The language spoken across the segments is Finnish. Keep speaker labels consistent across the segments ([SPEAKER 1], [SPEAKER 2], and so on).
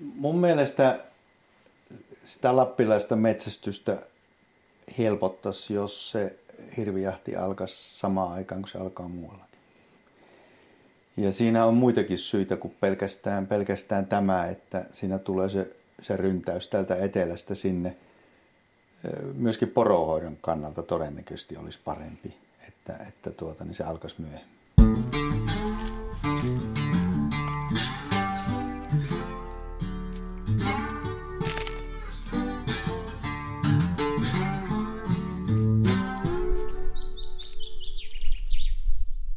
[SPEAKER 1] mun mielestä sitä lappilaista metsästystä helpottaisi, jos se hirvijahti alkaisi samaan aikaan kuin se alkaa muualla. Ja siinä on muitakin syitä kuin pelkästään, pelkästään tämä, että siinä tulee se, se ryntäys täältä etelästä sinne. Myöskin porohoidon kannalta todennäköisesti olisi parempi, että, että tuota, niin se alkaisi myöhemmin.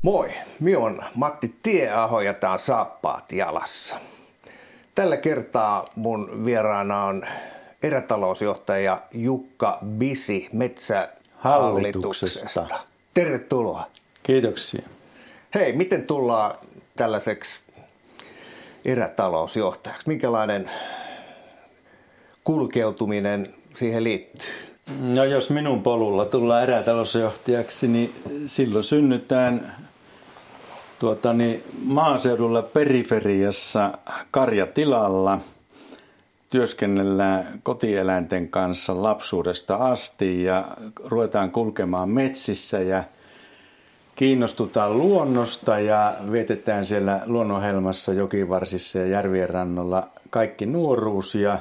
[SPEAKER 2] Moi, mi on Matti Tieaho ja tää on Saappaat jalassa. Tällä kertaa mun vieraana on erätalousjohtaja Jukka Bisi Metsähallituksesta. Tervetuloa.
[SPEAKER 1] Kiitoksia.
[SPEAKER 2] Hei, miten tullaan tällaiseksi erätalousjohtajaksi? Minkälainen kulkeutuminen siihen liittyy?
[SPEAKER 1] No jos minun polulla tullaan erätalousjohtajaksi, niin silloin synnytään tuota, niin maaseudulla periferiassa karjatilalla työskennellään kotieläinten kanssa lapsuudesta asti ja ruvetaan kulkemaan metsissä ja kiinnostutaan luonnosta ja vietetään siellä luonnonhelmassa jokivarsissa ja järvien rannolla kaikki nuoruus ja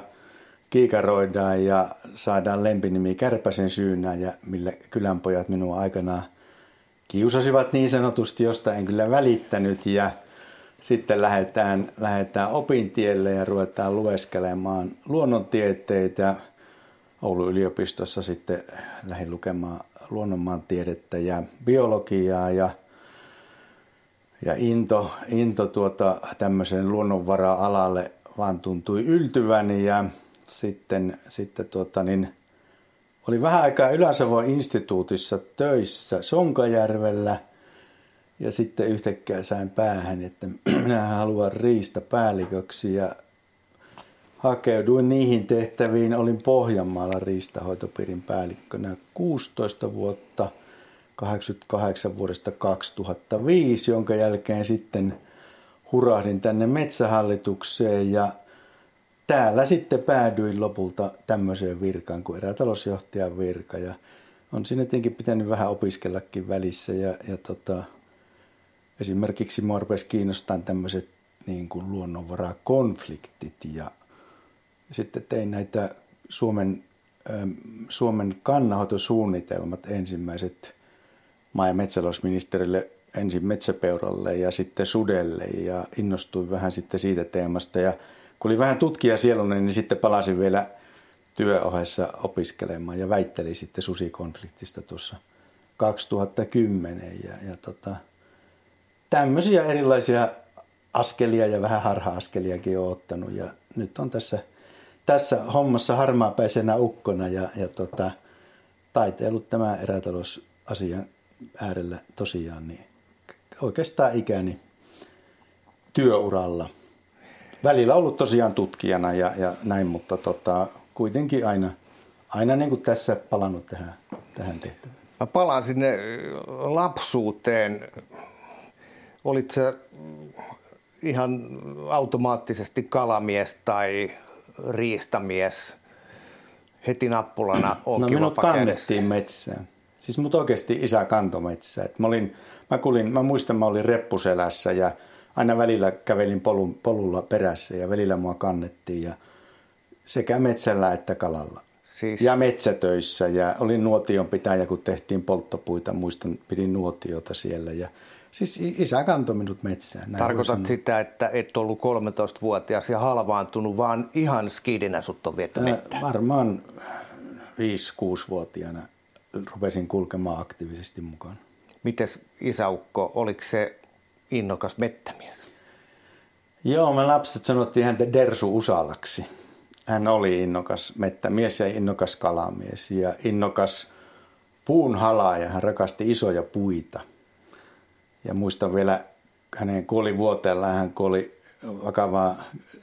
[SPEAKER 1] kiikaroidaan ja saadaan lempinimi Kärpäsen syynä ja millä kylänpojat minua aikanaan kiusasivat niin sanotusti, josta en kyllä välittänyt ja sitten lähdetään, lähdetään opintielle ja ruvetaan lueskelemaan luonnontieteitä. Oulun yliopistossa sitten lähdin lukemaan luonnonmaantiedettä ja biologiaa ja, ja into, into tuota, tämmöisen luonnonvara-alalle vaan tuntui yltyvän ja sitten, sitten tuota, niin, oli vähän aikaa Ylä-Savon instituutissa töissä Sonkajärvellä ja sitten yhtäkkiä sain päähän, että minä haluan riista päälliköksi ja hakeuduin niihin tehtäviin. Olin Pohjanmaalla riistahoitopiirin päällikkönä 16 vuotta, 88 vuodesta 2005, jonka jälkeen sitten hurahdin tänne metsähallitukseen ja täällä sitten päädyin lopulta tämmöiseen virkaan kuin erätalousjohtajan virka ja on siinä tietenkin pitänyt vähän opiskellakin välissä ja, ja tota, esimerkiksi mua rupesi kiinnostamaan tämmöiset niin kuin luonnonvarakonfliktit ja sitten tein näitä Suomen, Suomen kannanhoitosuunnitelmat ensimmäiset maa- ja metsätalousministerille ensin metsäpeuralle ja sitten sudelle ja innostuin vähän sitten siitä teemasta ja kun oli vähän tutkija sielunen, niin sitten palasin vielä työohessa opiskelemaan ja väittelin sitten susikonfliktista tuossa 2010. Ja, ja tota, tämmöisiä erilaisia askelia ja vähän harha-askeliakin olen ottanut ja nyt on tässä, tässä hommassa harmaapäisenä ukkona ja, ja tota, taiteillut tämä erätalousasian äärellä tosiaan niin oikeastaan ikäni työuralla – välillä ollut tosiaan tutkijana ja, ja näin, mutta tota, kuitenkin aina, aina niin kuin tässä palannut tähän, tähän tehtävään.
[SPEAKER 2] Mä palaan sinne lapsuuteen. Olit sä ihan automaattisesti kalamies tai riistamies heti nappulana
[SPEAKER 1] No minut kannettiin metsään. Siis mut oikeasti isä kantoi metsään. mä, olin, mä, kulin, mä muistan, mä olin reppuselässä ja – aina välillä kävelin polun, polulla perässä ja välillä mua kannettiin ja sekä metsällä että kalalla. Siis... Ja metsätöissä ja olin nuotion pitäjä, kun tehtiin polttopuita, muistan, pidin nuotiota siellä ja Siis isä kantoi minut metsään.
[SPEAKER 2] Tarkoitat sitä, että et ollut 13-vuotias ja halvaantunut, vaan ihan skidinä sut on vietty mettään?
[SPEAKER 1] Varmaan 5-6-vuotiaana rupesin kulkemaan aktiivisesti mukaan.
[SPEAKER 2] Mites isäukko, oliko se innokas mettämies?
[SPEAKER 1] Joo, me lapset sanottiin häntä Dersu Usalaksi. Hän oli innokas mettämies ja innokas kalamies ja innokas puunhalaaja. Hän rakasti isoja puita. Ja muistan vielä hänen vuoteella, hän kuoli vakavaa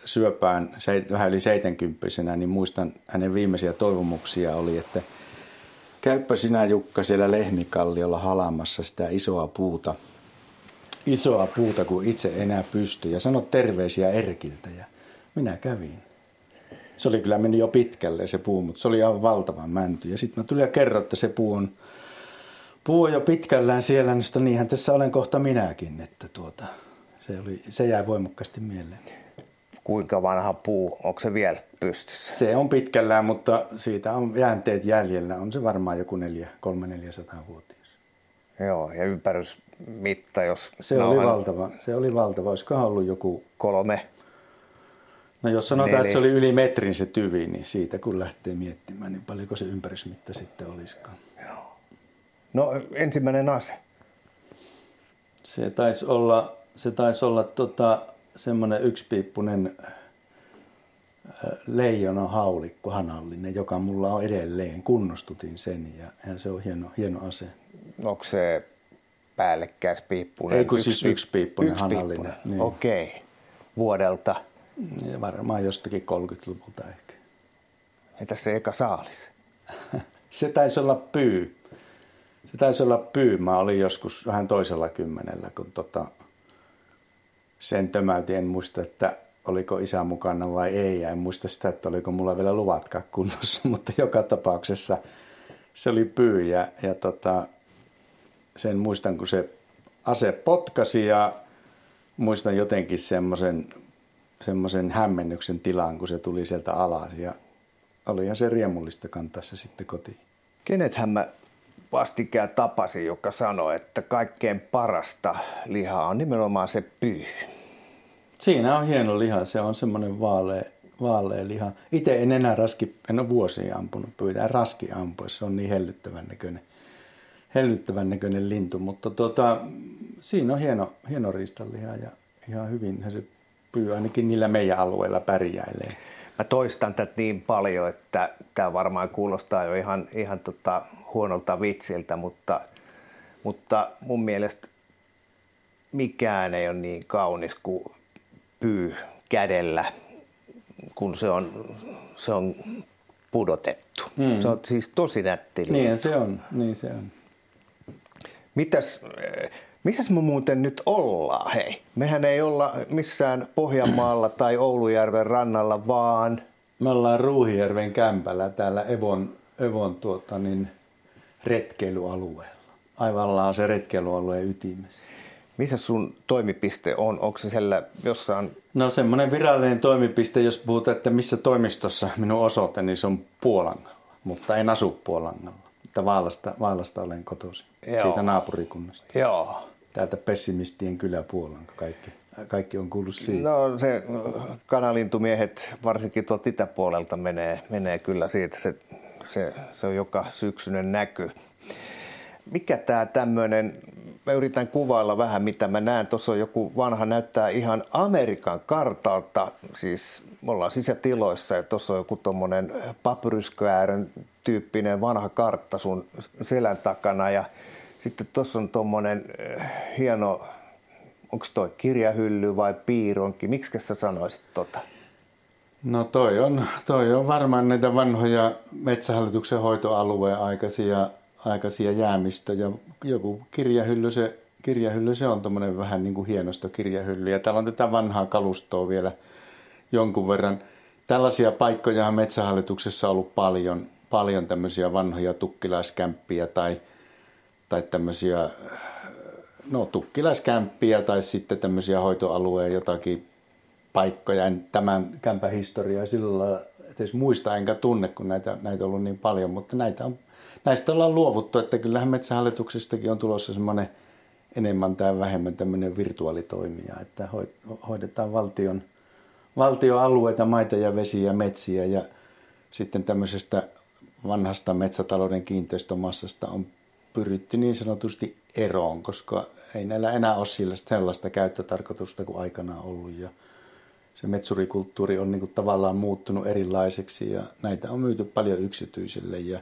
[SPEAKER 1] syöpään vähän yli 70 niin muistan hänen viimeisiä toivomuksia oli, että käyppä sinä Jukka siellä lehmikalliolla halamassa sitä isoa puuta – isoa puuta, kuin itse enää pysty. Ja sanoi terveisiä Erkiltä ja minä kävin. Se oli kyllä mennyt jo pitkälle se puu, mutta se oli aivan valtava mänty. Ja sitten mä tulin ja kerroin, että se puu on, puu on jo pitkällään siellä, niin niinhän tässä olen kohta minäkin, että tuota, se, oli, se jäi voimakkaasti mieleen.
[SPEAKER 2] Kuinka vanha puu, onko se vielä pystyssä?
[SPEAKER 1] Se on pitkällään, mutta siitä on jäänteet jäljellä. On se varmaan joku neljä, kolme, neljäsataa vuotias.
[SPEAKER 2] Joo, ja ympärysmitta, jos...
[SPEAKER 1] Se oli valtava, se oli valtava. Olisikohan ollut joku...
[SPEAKER 2] Kolme.
[SPEAKER 1] No jos sanotaan, Neli. että se oli yli metrin se tyvi, niin siitä kun lähtee miettimään, niin paljonko se ympärysmitta sitten olisikaan. Joo.
[SPEAKER 2] No ensimmäinen ase?
[SPEAKER 1] Se taisi olla, se taisi olla tota, semmoinen yksipiippunen äh, leijona haulikko hanallinen, joka mulla on edelleen. Kunnostutin sen ja, ja se on hieno, hieno ase.
[SPEAKER 2] Onko se päällekkäispiippunen?
[SPEAKER 1] Ei kun siis yksipiippunen yksi hanallinen.
[SPEAKER 2] Niin. Okei. Okay. Vuodelta?
[SPEAKER 1] Ja varmaan jostakin 30-luvulta ehkä.
[SPEAKER 2] Entä se eka saalis?
[SPEAKER 1] se taisi olla pyy. Se taisi olla pyy. Mä olin joskus vähän toisella kymmenellä, kun tota, sen tömäytin. En muista, että oliko isä mukana vai ei. Ja en muista sitä, että oliko mulla vielä luvatkaan kunnossa, mutta joka tapauksessa se oli pyy. Ja, ja tota, sen muistan, kun se ase potkasi ja muistan jotenkin semmoisen semmoisen hämmennyksen tilaan, kun se tuli sieltä alas ja ihan se riemullista kantaa se sitten kotiin.
[SPEAKER 2] Kenethän mä vastikään tapasin, joka sanoi, että kaikkein parasta lihaa on nimenomaan se pyy.
[SPEAKER 1] Siinä on hieno liha, se on semmoinen vaalea, vaalea liha. Itse en enää raski, en ole vuosia ampunut pyytää raski ampua, se on niin hellyttävän näköinen, hellyttävän näköinen lintu, mutta tota, siinä on hieno, hieno riistaliha ja ihan hyvin se pyy ainakin niillä meidän alueilla pärjäilee.
[SPEAKER 2] Mä toistan tätä niin paljon, että tämä varmaan kuulostaa jo ihan, ihan tota huonolta vitsiltä, mutta, mutta mun mielestä mikään ei ole niin kaunis kuin pyy kädellä, kun se on, se on pudotettu. Hmm. Se on siis tosi nätti.
[SPEAKER 1] Niin se on, niin se on.
[SPEAKER 2] Mitäs, missä me muuten nyt ollaan, hei? Mehän ei olla missään Pohjanmaalla tai Oulujärven rannalla, vaan...
[SPEAKER 1] Me ollaan Ruuhijärven kämpällä täällä Evon, Evon tuota, niin, retkeilyalueella. Aivan se retkeilyalueen ytimessä.
[SPEAKER 2] Missä sun toimipiste on? Onko se siellä jossain?
[SPEAKER 1] No semmoinen virallinen toimipiste, jos puhutaan, että missä toimistossa minun osoite, niin se on Puolangalla. Mutta en asu Puolangalla. Että Vaalasta, Vaalasta olen kotoisin, Joo. siitä naapurikunnasta.
[SPEAKER 2] Joo
[SPEAKER 1] täältä pessimistien kyläpuolella kaikki, kaikki on kuullut siitä.
[SPEAKER 2] No se kanalintumiehet varsinkin tuolta itäpuolelta menee, menee kyllä siitä, se, se, se on joka syksyinen näky. Mikä tämä tämmöinen, mä yritän kuvailla vähän mitä mä näen, tuossa on joku vanha, näyttää ihan Amerikan kartalta, siis me ollaan sisätiloissa ja tuossa on joku tuommoinen papyryskäärön tyyppinen vanha kartta sun selän takana ja sitten tuossa on tuommoinen äh, hieno, onko toi kirjahylly vai piironki? Miksi sä sanoisit tota?
[SPEAKER 1] No toi on, toi on varmaan näitä vanhoja metsähallituksen hoitoalueen aikaisia, aikaisia jäämistöjä. Joku kirjahylly se, kirjahylly se on tuommoinen vähän niin kuin hienosta kirjahylly. Ja täällä on tätä vanhaa kalustoa vielä jonkun verran. Tällaisia paikkoja on metsähallituksessa ollut paljon, paljon tämmöisiä vanhoja tukkilaiskämppiä tai – tai tämmöisiä no, tukkilaiskämppiä tai sitten tämmöisiä hoitoalueen jotakin paikkoja. En tämän kämpän historiaa sillä lailla edes muista enkä tunne, kun näitä, näitä on ollut niin paljon, mutta näitä on, näistä ollaan luovuttu, että kyllähän metsähallituksestakin on tulossa semmoinen enemmän tai vähemmän tämmöinen virtuaalitoimija, että hoidetaan valtion, valtion alueita, maita ja vesiä ja metsiä ja sitten tämmöisestä vanhasta metsätalouden kiinteistömassasta on pyritty niin sanotusti eroon, koska ei näillä enää ole sellaista käyttötarkoitusta kuin aikanaan ollut. Ja se metsurikulttuuri on niin kuin tavallaan muuttunut erilaiseksi ja näitä on myyty paljon yksityisille. Ja,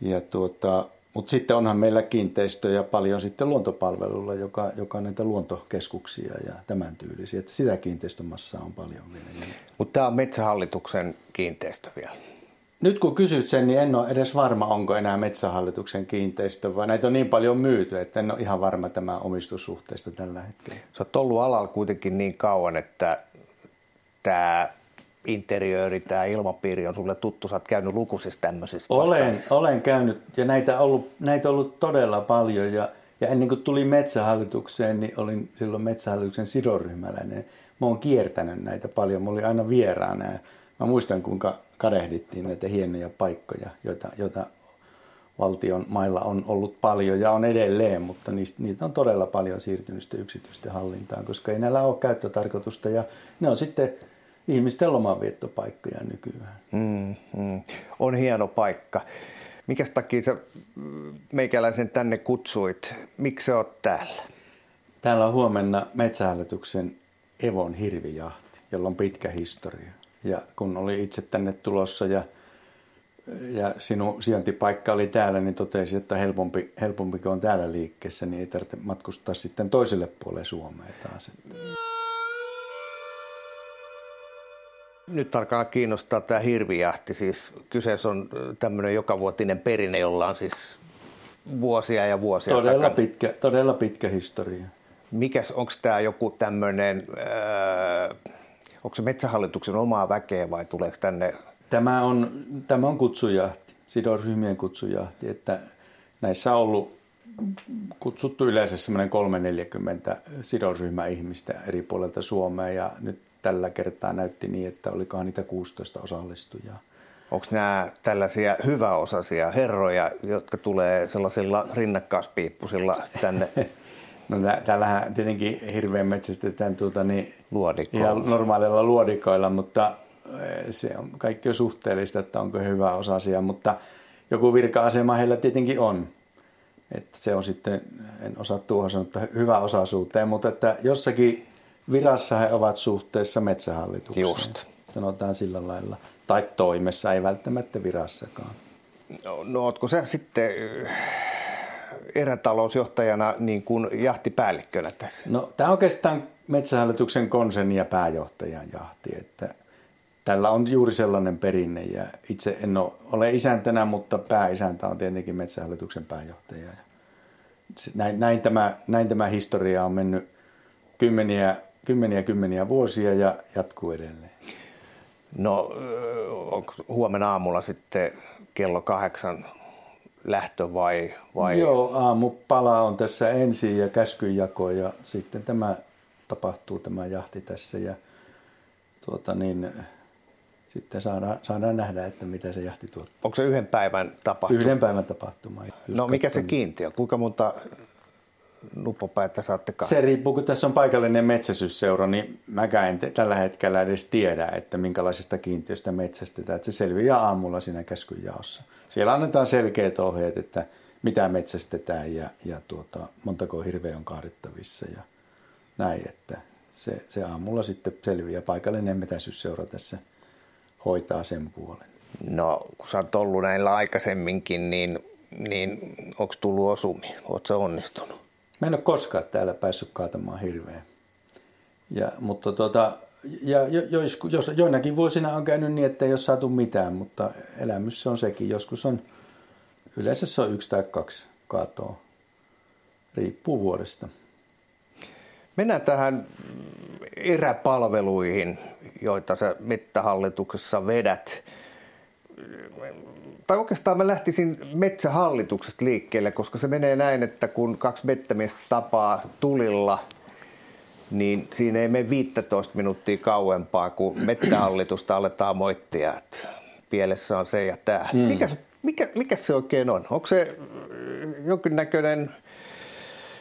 [SPEAKER 1] ja tuota, mutta sitten onhan meillä kiinteistöjä paljon sitten luontopalvelulla, joka, joka on näitä luontokeskuksia ja tämän tyylisiä. Että sitä kiinteistömassaa on paljon vielä.
[SPEAKER 2] Mutta tämä on Metsähallituksen kiinteistö vielä.
[SPEAKER 1] Nyt kun kysyt sen, niin en ole edes varma, onko enää metsähallituksen kiinteistö, vaan näitä on niin paljon myyty, että en ole ihan varma tämä omistussuhteesta tällä hetkellä.
[SPEAKER 2] Sä oot ollut alalla kuitenkin niin kauan, että tämä interiööri, tämä ilmapiiri on sulle tuttu? Sä oot käynyt lukuisissa tämmöisissä
[SPEAKER 1] olen, olen käynyt ja näitä on ollut, näitä on ollut todella paljon ja, ja ennen kuin tuli metsähallitukseen, niin olin silloin metsähallituksen sidoryhmäläinen. Mä oon kiertänyt näitä paljon, mä olin aina vieraana mä muistan kuinka kadehdittiin näitä hienoja paikkoja, joita, joita valtion mailla on ollut paljon ja on edelleen, mutta niistä, niitä on todella paljon siirtynyt yksityisten hallintaan, koska ei näillä ole käyttötarkoitusta ja ne on sitten ihmisten lomanviettopaikkoja nykyään. Mm,
[SPEAKER 2] mm. On hieno paikka. Mikä takia sä meikäläisen tänne kutsuit? Miksi sä oot täällä?
[SPEAKER 1] Täällä on huomenna Metsähallituksen Evon hirvijahti, jolla on pitkä historia. Ja kun oli itse tänne tulossa ja ja sinun sijaintipaikka oli täällä, niin totesi, että helpompi, helpompi on täällä liikkeessä, niin ei tarvitse matkustaa sitten toiselle puolelle Suomea taas.
[SPEAKER 2] Nyt alkaa kiinnostaa tämä hirvijahti. Siis kyseessä on tämmöinen jokavuotinen perinne, jolla on siis vuosia ja vuosia
[SPEAKER 1] Todella, takana. pitkä, todella pitkä historia.
[SPEAKER 2] Mikäs, onko tämä joku tämmöinen, äh, onko se metsähallituksen omaa väkeä vai tuleeko tänne
[SPEAKER 1] Tämä on, tämä on kutsujahti, sidosryhmien kutsujahti, että näissä on ollut kutsuttu yleensä semmoinen 340 sidosryhmäihmistä eri puolilta Suomea ja nyt tällä kertaa näytti niin, että olikohan niitä 16 osallistujaa.
[SPEAKER 2] Onko nämä tällaisia hyväosaisia herroja, jotka tulee sellaisilla rinnakkaispiippusilla tänne?
[SPEAKER 1] No täällähän tietenkin hirveän metsästetään tuota, niin
[SPEAKER 2] ihan
[SPEAKER 1] normaalilla luodikoilla, mutta se on kaikki on suhteellista, että onko he hyvä osasia, mutta joku virka-asema heillä tietenkin on. Että se on sitten, en osaa tuohon sanoa, että hyvä osaisuuteen, mutta että jossakin virassa he ovat suhteessa metsähallitukseen.
[SPEAKER 2] Just.
[SPEAKER 1] Sanotaan sillä lailla. Tai toimessa, ei välttämättä virassakaan.
[SPEAKER 2] No, no ootko sä sitten erätalousjohtajana niin kuin jahtipäällikkönä tässä?
[SPEAKER 1] No tämä on oikeastaan metsähallituksen konserni ja pääjohtajan jahti, että tällä on juuri sellainen perinne ja itse en ole, ole isäntänä, mutta pääisäntä on tietenkin Metsähallituksen pääjohtaja. Ja näin, näin, tämä, näin tämä historia on mennyt kymmeniä, kymmeniä kymmeniä vuosia ja jatkuu edelleen.
[SPEAKER 2] No onko huomenna aamulla sitten kello kahdeksan lähtö vai, vai?
[SPEAKER 1] Joo, aamupala on tässä ensin ja käskyjako ja sitten tämä tapahtuu tämä jahti tässä ja tuota niin, sitten saadaan, saadaan nähdä, että mitä se jahti tuottaa.
[SPEAKER 2] Onko se yhden päivän tapahtuma?
[SPEAKER 1] Yhden päivän tapahtuma.
[SPEAKER 2] No mikä se kiintiö? Kuinka monta nuppopäätä saatte katsoa?
[SPEAKER 1] Se riippuu, kun tässä on paikallinen metsäsysseura, niin mäkään en tällä hetkellä edes tiedä, että minkälaisesta kiintiöstä metsästetään. Että se selviää aamulla siinä käskyjaossa. Siellä annetaan selkeät ohjeet, että mitä metsästetään ja, ja tuota, montako hirveä on kaadettavissa ja näin, että se, se aamulla sitten selviää paikallinen metsäsysseura tässä – hoitaa sen puolen?
[SPEAKER 2] No, kun sä oot ollut näillä aikaisemminkin, niin, niin onko tullut osumi? Oletko onnistunut?
[SPEAKER 1] Mä en ole koskaan täällä päässyt kaatamaan hirveä. Ja, mutta tota, ja jos, jos, joinakin vuosina on käynyt niin, että ei ole saatu mitään, mutta elämys se on sekin. Joskus on, yleensä se on yksi tai kaksi katoa. Riippuu vuodesta.
[SPEAKER 2] Mennään tähän eräpalveluihin, joita sä Mettähallituksessa vedät. Tai oikeastaan mä lähtisin Metsähallituksesta liikkeelle, koska se menee näin, että kun kaksi mettämiestä tapaa tulilla, niin siinä ei mene 15 minuuttia kauempaa, kun Mettähallitusta aletaan moittia, että pielessä on se ja tämä. Hmm. Mikä, mikä, mikä se oikein on? Onko se jonkinnäköinen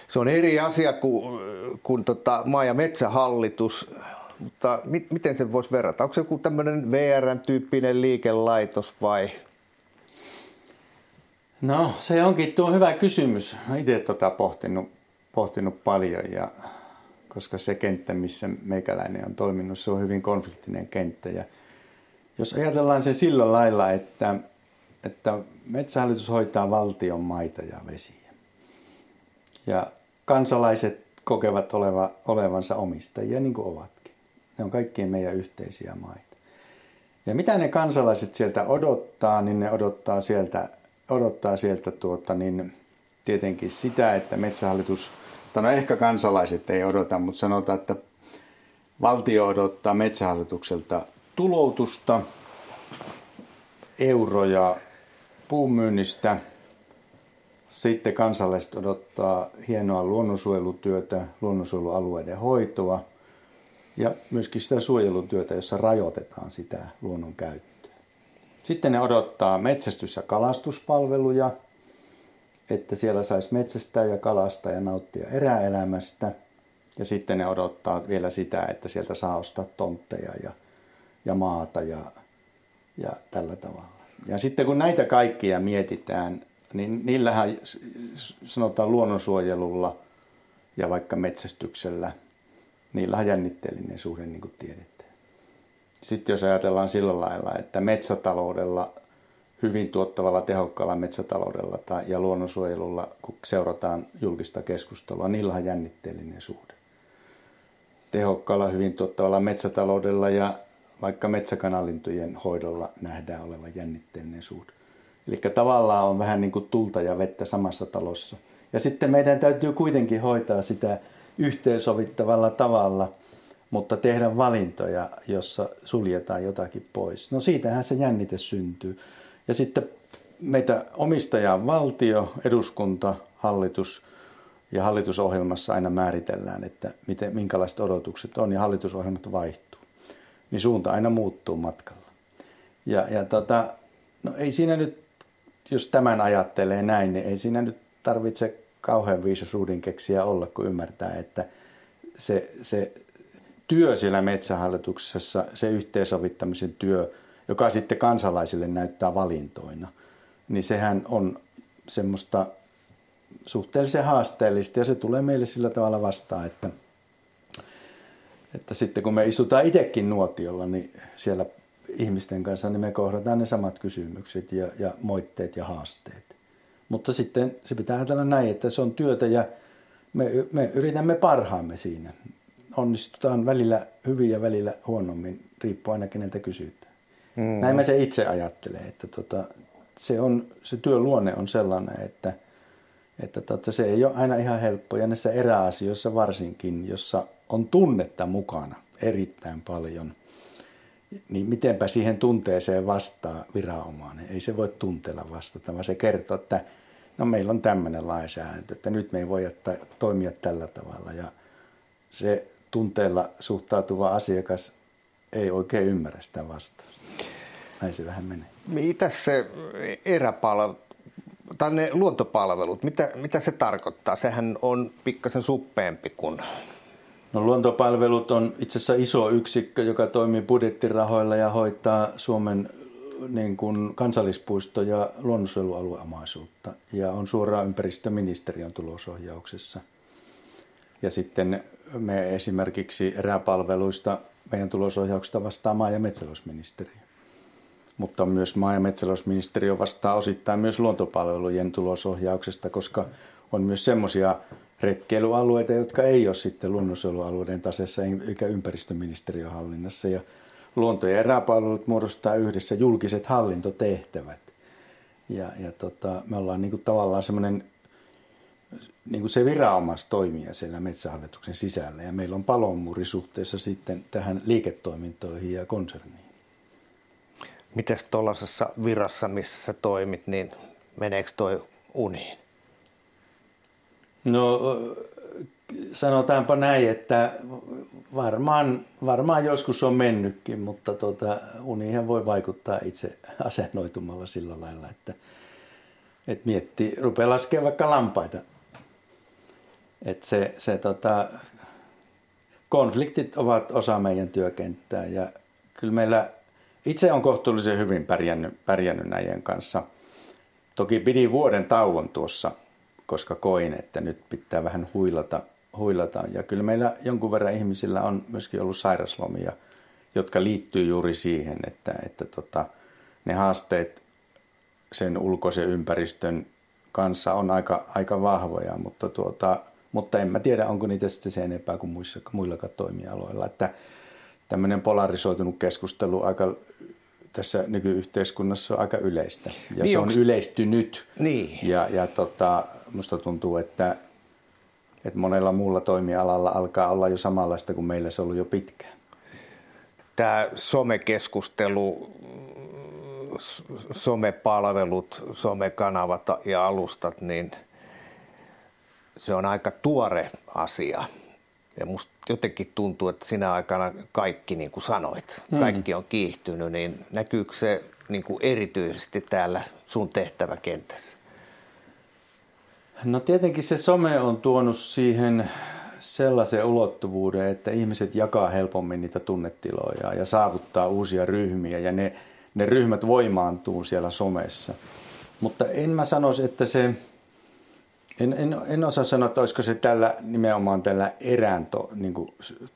[SPEAKER 2] se on eri asia kuin, kuin tota maa- ja metsähallitus, mutta mi- miten se voisi verrata? Onko se joku tämmöinen VR-tyyppinen liikelaitos vai?
[SPEAKER 1] No se onkin tuo hyvä kysymys. Olen itse tota pohtinut, pohtinut paljon ja koska se kenttä, missä meikäläinen on toiminut, se on hyvin konfliktinen kenttä. Ja jos ajatellaan se sillä lailla, että, että metsähallitus hoitaa valtion maita ja vesiä. Ja kansalaiset kokevat oleva, olevansa omistajia, niin kuin ovatkin. Ne on kaikkien meidän yhteisiä maita. Ja mitä ne kansalaiset sieltä odottaa, niin ne odottaa sieltä, odottaa sieltä tuota, niin tietenkin sitä, että metsähallitus, tai no ehkä kansalaiset ei odota, mutta sanotaan, että valtio odottaa metsähallitukselta tuloutusta, euroja puumyynnistä. Sitten kansalaiset odottaa hienoa luonnonsuojelutyötä, luonnonsuojelualueiden hoitoa ja myöskin sitä suojelutyötä, jossa rajoitetaan sitä luonnon käyttöä. Sitten ne odottaa metsästys- ja kalastuspalveluja, että siellä saisi metsästää ja kalastaa ja nauttia eräelämästä. Ja sitten ne odottaa vielä sitä, että sieltä saa ostaa tontteja ja, ja maata ja, ja tällä tavalla. Ja sitten kun näitä kaikkia mietitään, niin niillähän sanotaan luonnonsuojelulla ja vaikka metsästyksellä, niillä jännitteellinen suhde, niin kuin tiedetään. Sitten jos ajatellaan sillä lailla, että metsätaloudella, hyvin tuottavalla tehokkaalla metsätaloudella tai, ja luonnonsuojelulla, kun seurataan julkista keskustelua, niillä on jännitteellinen suhde. Tehokkaalla, hyvin tuottavalla metsätaloudella ja vaikka metsäkanalintujen hoidolla nähdään olevan jännitteellinen suhde. Eli tavallaan on vähän niin kuin tulta ja vettä samassa talossa. Ja sitten meidän täytyy kuitenkin hoitaa sitä yhteensovittavalla tavalla, mutta tehdä valintoja, jossa suljetaan jotakin pois. No siitähän se jännite syntyy. Ja sitten meitä omistajaa valtio, eduskunta, hallitus ja hallitusohjelmassa aina määritellään, että miten, minkälaiset odotukset on ja hallitusohjelmat vaihtuu niin suunta aina muuttuu matkalla. Ja, ja tota, no ei siinä nyt, jos tämän ajattelee näin, niin ei siinä nyt tarvitse kauhean viisas ruudinkeksiä olla, kun ymmärtää, että se, se työ siellä metsähallituksessa, se yhteensovittamisen työ, joka sitten kansalaisille näyttää valintoina, niin sehän on semmoista suhteellisen haasteellista ja se tulee meille sillä tavalla vastaan, että – että sitten kun me istutaan itsekin nuotiolla, niin siellä ihmisten kanssa, niin me kohdataan ne samat kysymykset ja, ja moitteet ja haasteet. Mutta sitten se pitää ajatella näin, että se on työtä ja me, me yritämme parhaamme siinä. Onnistutaan välillä hyvin ja välillä huonommin, riippuu aina keneltä kysytään. Mm. Näin mä se itse ajattelen, että tota, se, on, se työn luonne on sellainen, että, että tota, se ei ole aina ihan helppo. Ja näissä eräasioissa varsinkin, jossa on tunnetta mukana erittäin paljon, niin mitenpä siihen tunteeseen vastaa viranomainen. Ei se voi tunteella vastata, vaan se kertoo, että no meillä on tämmöinen lainsäädäntö, että nyt me ei voi toimia tällä tavalla. Ja se tunteella suhtautuva asiakas ei oikein ymmärrä sitä vastausta. Näin se vähän menee.
[SPEAKER 2] Mitä se eräpalvelu, tai ne luontopalvelut, mitä, mitä se tarkoittaa? Sehän on pikkasen suppeempi kuin
[SPEAKER 1] No luontopalvelut on itse asiassa iso yksikkö, joka toimii budjettirahoilla ja hoitaa Suomen niin kuin kansallispuisto- ja luonnonsuojelualueomaisuutta ja on suoraan ympäristöministeriön tulosohjauksessa. Ja sitten me esimerkiksi eräpalveluista meidän tulosohjauksesta vastaa maa- ja metsätalousministeriö. Mutta myös maa- ja metsätalousministeriö vastaa osittain myös luontopalvelujen tulosohjauksesta, koska on myös semmoisia retkeilyalueita, jotka ei ole sitten luonnonsuojelualueiden tasessa eikä ympäristöministeriön hallinnassa. Ja luonto- ja eräpalvelut muodostaa yhdessä julkiset hallintotehtävät. Ja, ja tota, me ollaan niin kuin tavallaan semmoinen niin kuin se viranomaistoimija siellä metsähallituksen sisällä ja meillä on palomuuri suhteessa sitten tähän liiketoimintoihin ja konserniin.
[SPEAKER 2] Miten tuollaisessa virassa, missä sä toimit, niin meneekö toi uniin?
[SPEAKER 1] No sanotaanpa näin, että varmaan, varmaan joskus on mennytkin, mutta tuota, unihan voi vaikuttaa itse asennoitumalla sillä lailla, että, että miettii, rupeaa laskemaan vaikka lampaita. Että se, se tota, konfliktit ovat osa meidän työkenttää ja kyllä meillä itse on kohtuullisen hyvin pärjännyt, pärjännyt näiden kanssa. Toki pidin vuoden tauon tuossa – koska koin, että nyt pitää vähän huilata. huilata. Ja kyllä meillä jonkun verran ihmisillä on myöskin ollut sairaslomia, jotka liittyy juuri siihen, että, että tota, ne haasteet sen ulkoisen ympäristön kanssa on aika, aika vahvoja, mutta, tuota, mutta en mä tiedä, onko niitä sitten sen enempää kuin muissa, muillakaan toimialoilla. Että tämmöinen polarisoitunut keskustelu aika tässä nykyyhteiskunnassa on aika yleistä. Ja niin se on onks... yleistynyt.
[SPEAKER 2] Niin.
[SPEAKER 1] Ja, ja tota, musta tuntuu, että, että monella muulla toimialalla alkaa olla jo samanlaista kuin meillä se on ollut jo pitkään.
[SPEAKER 2] tämä somekeskustelu, somepalvelut, somekanavat ja alustat, niin se on aika tuore asia. Ja musta jotenkin tuntuu, että sinä aikana kaikki, niin kuin sanoit, mm. kaikki on kiihtynyt, niin näkyykö se niin kuin erityisesti täällä sun tehtäväkentässä?
[SPEAKER 1] No tietenkin se some on tuonut siihen sellaisen ulottuvuuden, että ihmiset jakaa helpommin niitä tunnetiloja ja saavuttaa uusia ryhmiä ja ne, ne ryhmät voimaantuu siellä somessa. Mutta en mä sanoisi, että se, en, en, en osaa sanoa, että olisiko se tällä nimenomaan tällä eräänto niin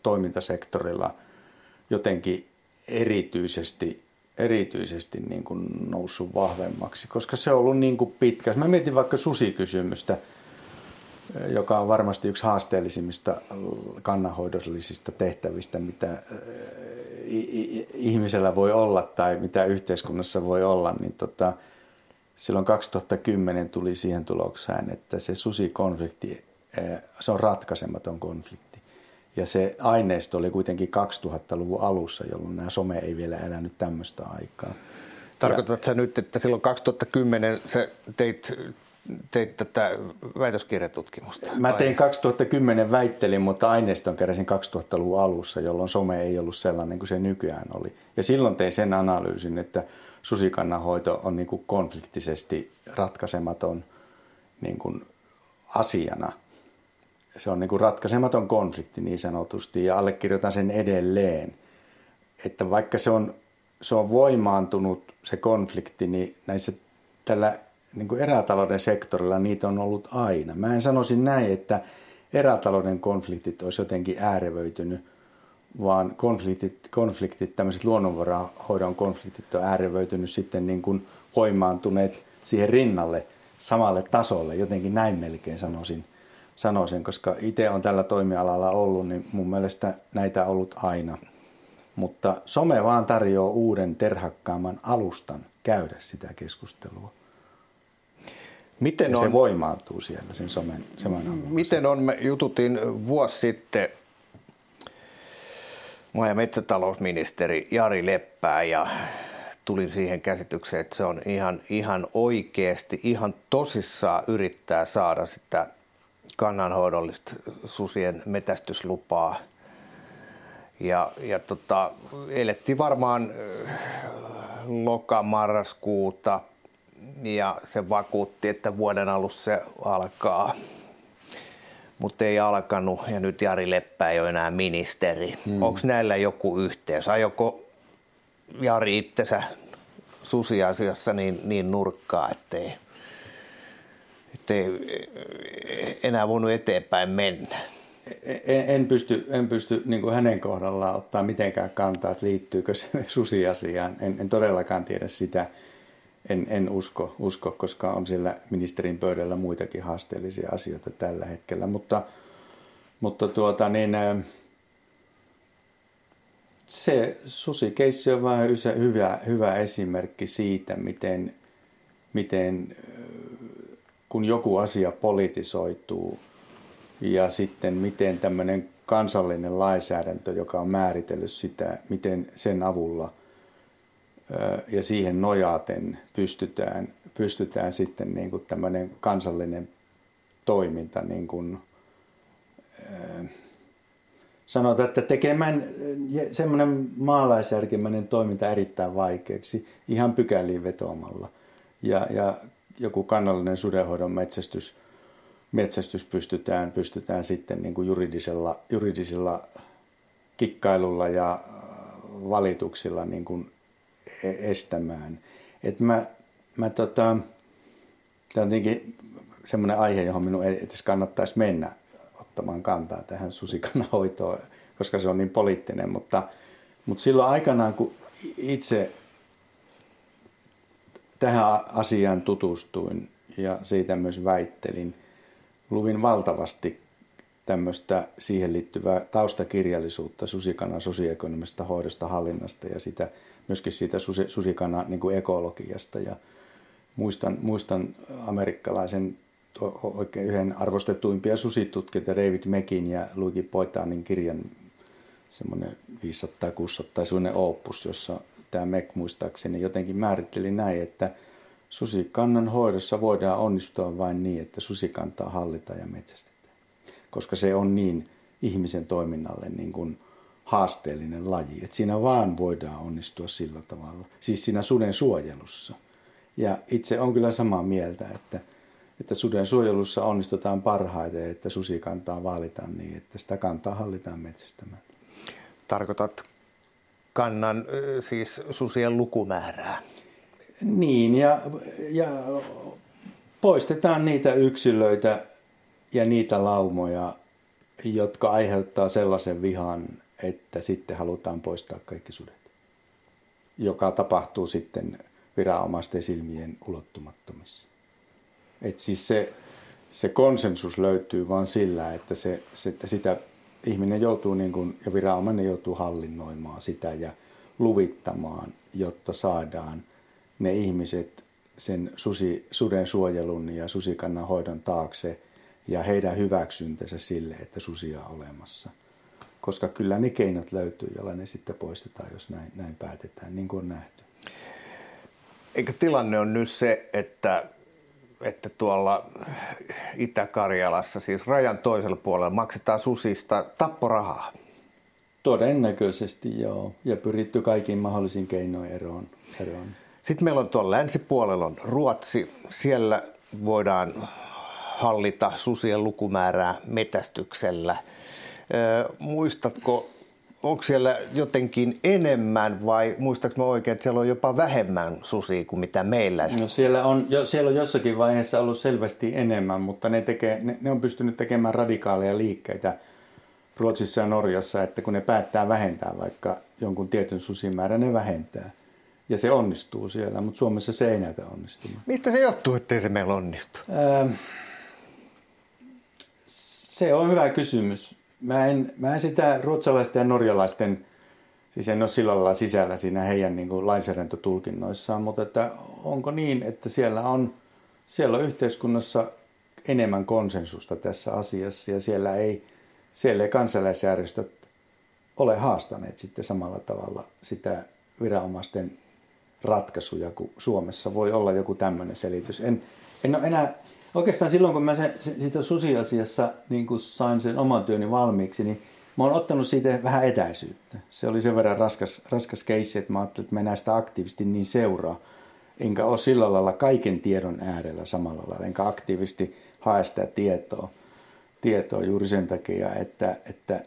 [SPEAKER 1] toimintasektorilla jotenkin erityisesti erityisesti niin kuin noussut vahvemmaksi, koska se on ollut niin kuin pitkä. Mä mietin vaikka susikysymystä, joka on varmasti yksi haasteellisimmista kannanhoidollisista tehtävistä, mitä ihmisellä voi olla tai mitä yhteiskunnassa voi olla, niin tota, silloin 2010 tuli siihen tulokseen, että se susikonflikti, se on ratkaisematon konflikti. Ja se aineisto oli kuitenkin 2000-luvun alussa, jolloin nämä some ei vielä elänyt tämmöistä aikaa.
[SPEAKER 2] Tarkoitatko nyt, että silloin 2010 sä teit, teit tätä väitöskirjatutkimusta?
[SPEAKER 1] Mä tein 2010 väittelin, mutta aineiston keräsin 2000-luvun alussa, jolloin some ei ollut sellainen kuin se nykyään oli. Ja silloin tein sen analyysin, että susikannanhoito on niin kuin konfliktisesti ratkaisematon niin kuin asiana – se on niin kuin ratkaisematon konflikti niin sanotusti ja allekirjoitan sen edelleen, että vaikka se on, se on voimaantunut se konflikti, niin näissä tällä niin kuin erätalouden sektorilla niitä on ollut aina. Mä en sanoisi näin, että erätalouden konfliktit olisi jotenkin äärevöitynyt, vaan konfliktit, konfliktit tämmöiset luonnonvarahoidon konfliktit on äärevöitynyt sitten niin kuin voimaantuneet siihen rinnalle samalle tasolle, jotenkin näin melkein sanoisin – sanoisin, koska itse on tällä toimialalla ollut, niin mun mielestä näitä on ollut aina. Mutta some vaan tarjoaa uuden terhakkaamman alustan käydä sitä keskustelua. Miten ja on, se voimaantuu siellä sen somen, somen avulla.
[SPEAKER 2] Miten on, me jututin vuosi sitten maa- ja metsätalousministeri Jari Leppää ja tulin siihen käsitykseen, että se on ihan, ihan oikeasti, ihan tosissaan yrittää saada sitä kannanhoidollista susien metästyslupaa. Ja, ja tota, elettiin varmaan loka-marraskuuta ja se vakuutti, että vuoden alussa se alkaa. Mutta ei alkanut ja nyt Jari Leppä ei ole enää ministeri. Hmm. Onko näillä joku yhteys? Ajoko Jari itsensä susiasiassa niin, niin nurkkaa, ettei ettei enää voinut eteenpäin mennä?
[SPEAKER 1] En, en pysty, en pysty niin hänen kohdallaan ottaa mitenkään kantaa, että liittyykö se susiasiaan. En, en todellakaan tiedä sitä. En, en usko, usko, koska on siellä ministerin pöydällä muitakin haasteellisia asioita tällä hetkellä. Mutta, mutta tuota, niin, se susikeissi on vähän hyvä, hyvä esimerkki siitä, miten, miten kun joku asia politisoituu ja sitten miten tämmöinen kansallinen lainsäädäntö, joka on määritellyt sitä, miten sen avulla ja siihen nojaten pystytään, pystytään sitten niin kuin tämmöinen kansallinen toiminta niin kuin, sanotaan, että tekemään semmoinen maalaisjärkemäinen toiminta erittäin vaikeaksi ihan pykäliin vetoamalla. Ja, ja joku kannallinen sudenhoidon metsästys, metsästys pystytään, pystytään sitten niin kuin juridisella, juridisella kikkailulla ja valituksilla niin kuin estämään. Et mä, mä tota, tämä on tietenkin semmoinen aihe, johon minun ei edes kannattaisi mennä ottamaan kantaa tähän susikanahoitoon, koska se on niin poliittinen, mutta, mutta silloin aikanaan, kun itse tähän asiaan tutustuin ja siitä myös väittelin. Luvin valtavasti tämmöistä siihen liittyvää taustakirjallisuutta susikanan sosioekonomista hoidosta, hallinnasta ja sitä, myöskin siitä susikanan niin kuin ekologiasta. Ja muistan, muistan amerikkalaisen oikein yhden arvostetuimpia susitutkijoita David Mekin ja Luigi Poitanin kirjan semmoinen 500-600 suunne opus, jossa tämä MEK muistaakseni jotenkin määritteli näin, että susikannan hoidossa voidaan onnistua vain niin, että susikantaa hallitaan ja metsästetään. Koska se on niin ihmisen toiminnalle niin kuin haasteellinen laji, että siinä vaan voidaan onnistua sillä tavalla, siis siinä suden suojelussa. Ja itse on kyllä samaa mieltä, että, että suden suojelussa onnistutaan parhaiten, että susikantaa vaalitaan niin, että sitä kantaa hallitaan metsästämään.
[SPEAKER 2] Tarkoitat kannan siis susien lukumäärää?
[SPEAKER 1] Niin, ja, ja poistetaan niitä yksilöitä ja niitä laumoja, jotka aiheuttaa sellaisen vihan, että sitten halutaan poistaa kaikki sudet, joka tapahtuu sitten viranomaisten silmien ulottumattomissa. Et siis se, se konsensus löytyy vain sillä, että, se, se, sitä ihminen joutuu niin kuin, ja viranomainen joutuu hallinnoimaan sitä ja luvittamaan, jotta saadaan ne ihmiset sen susi, suden suojelun ja susikannan hoidon taakse ja heidän hyväksyntänsä sille, että susia on olemassa. Koska kyllä ne keinot löytyy, joilla ne sitten poistetaan, jos näin, näin päätetään, niin kuin on nähty.
[SPEAKER 2] Eikö tilanne on nyt se, että, että tuolla Itä-Karjalassa, siis rajan toisella puolella, maksetaan susista tapporahaa?
[SPEAKER 1] Todennäköisesti joo, ja pyritty kaikkiin mahdollisiin keinoin eroon. eroon.
[SPEAKER 2] Sitten meillä on tuolla länsipuolella on Ruotsi. Siellä voidaan hallita susien lukumäärää metästyksellä. Muistatko, onko siellä jotenkin enemmän vai muistatko oikein, että siellä on jopa vähemmän susia kuin mitä meillä?
[SPEAKER 1] No siellä, on, jo, siellä on jossakin vaiheessa ollut selvästi enemmän, mutta ne, tekee, ne, ne on pystynyt tekemään radikaaleja liikkeitä Ruotsissa ja Norjassa, että kun ne päättää vähentää vaikka jonkun tietyn susimäärän, ne vähentää – ja se onnistuu siellä, mutta Suomessa se ei näytä onnistumaan.
[SPEAKER 2] Mistä se johtuu, ettei se meillä onnistu? Ähm,
[SPEAKER 1] se on hyvä kysymys. Mä en, mä en sitä ruotsalaisten ja norjalaisten, siis en ole sillä lailla sisällä siinä heidän niin kuin lainsäädäntötulkinnoissaan, mutta että onko niin, että siellä on, siellä on yhteiskunnassa enemmän konsensusta tässä asiassa ja siellä ei, siellä ei kansalaisjärjestöt ole haastaneet sitten samalla tavalla sitä viranomaisten ratkaisuja, kun Suomessa voi olla joku tämmöinen selitys. En, en ole enää, oikeastaan silloin kun mä se, se, siitä susiasiassa niin kun sain sen oman työni valmiiksi, niin mä oon ottanut siitä vähän etäisyyttä. Se oli sen verran raskas, raskas keissi, että mä ajattelin, että mä sitä aktiivisesti niin seuraa. Enkä ole sillä lailla kaiken tiedon äärellä samalla lailla, enkä aktiivisesti hae sitä tietoa, tietoa juuri sen takia, että, että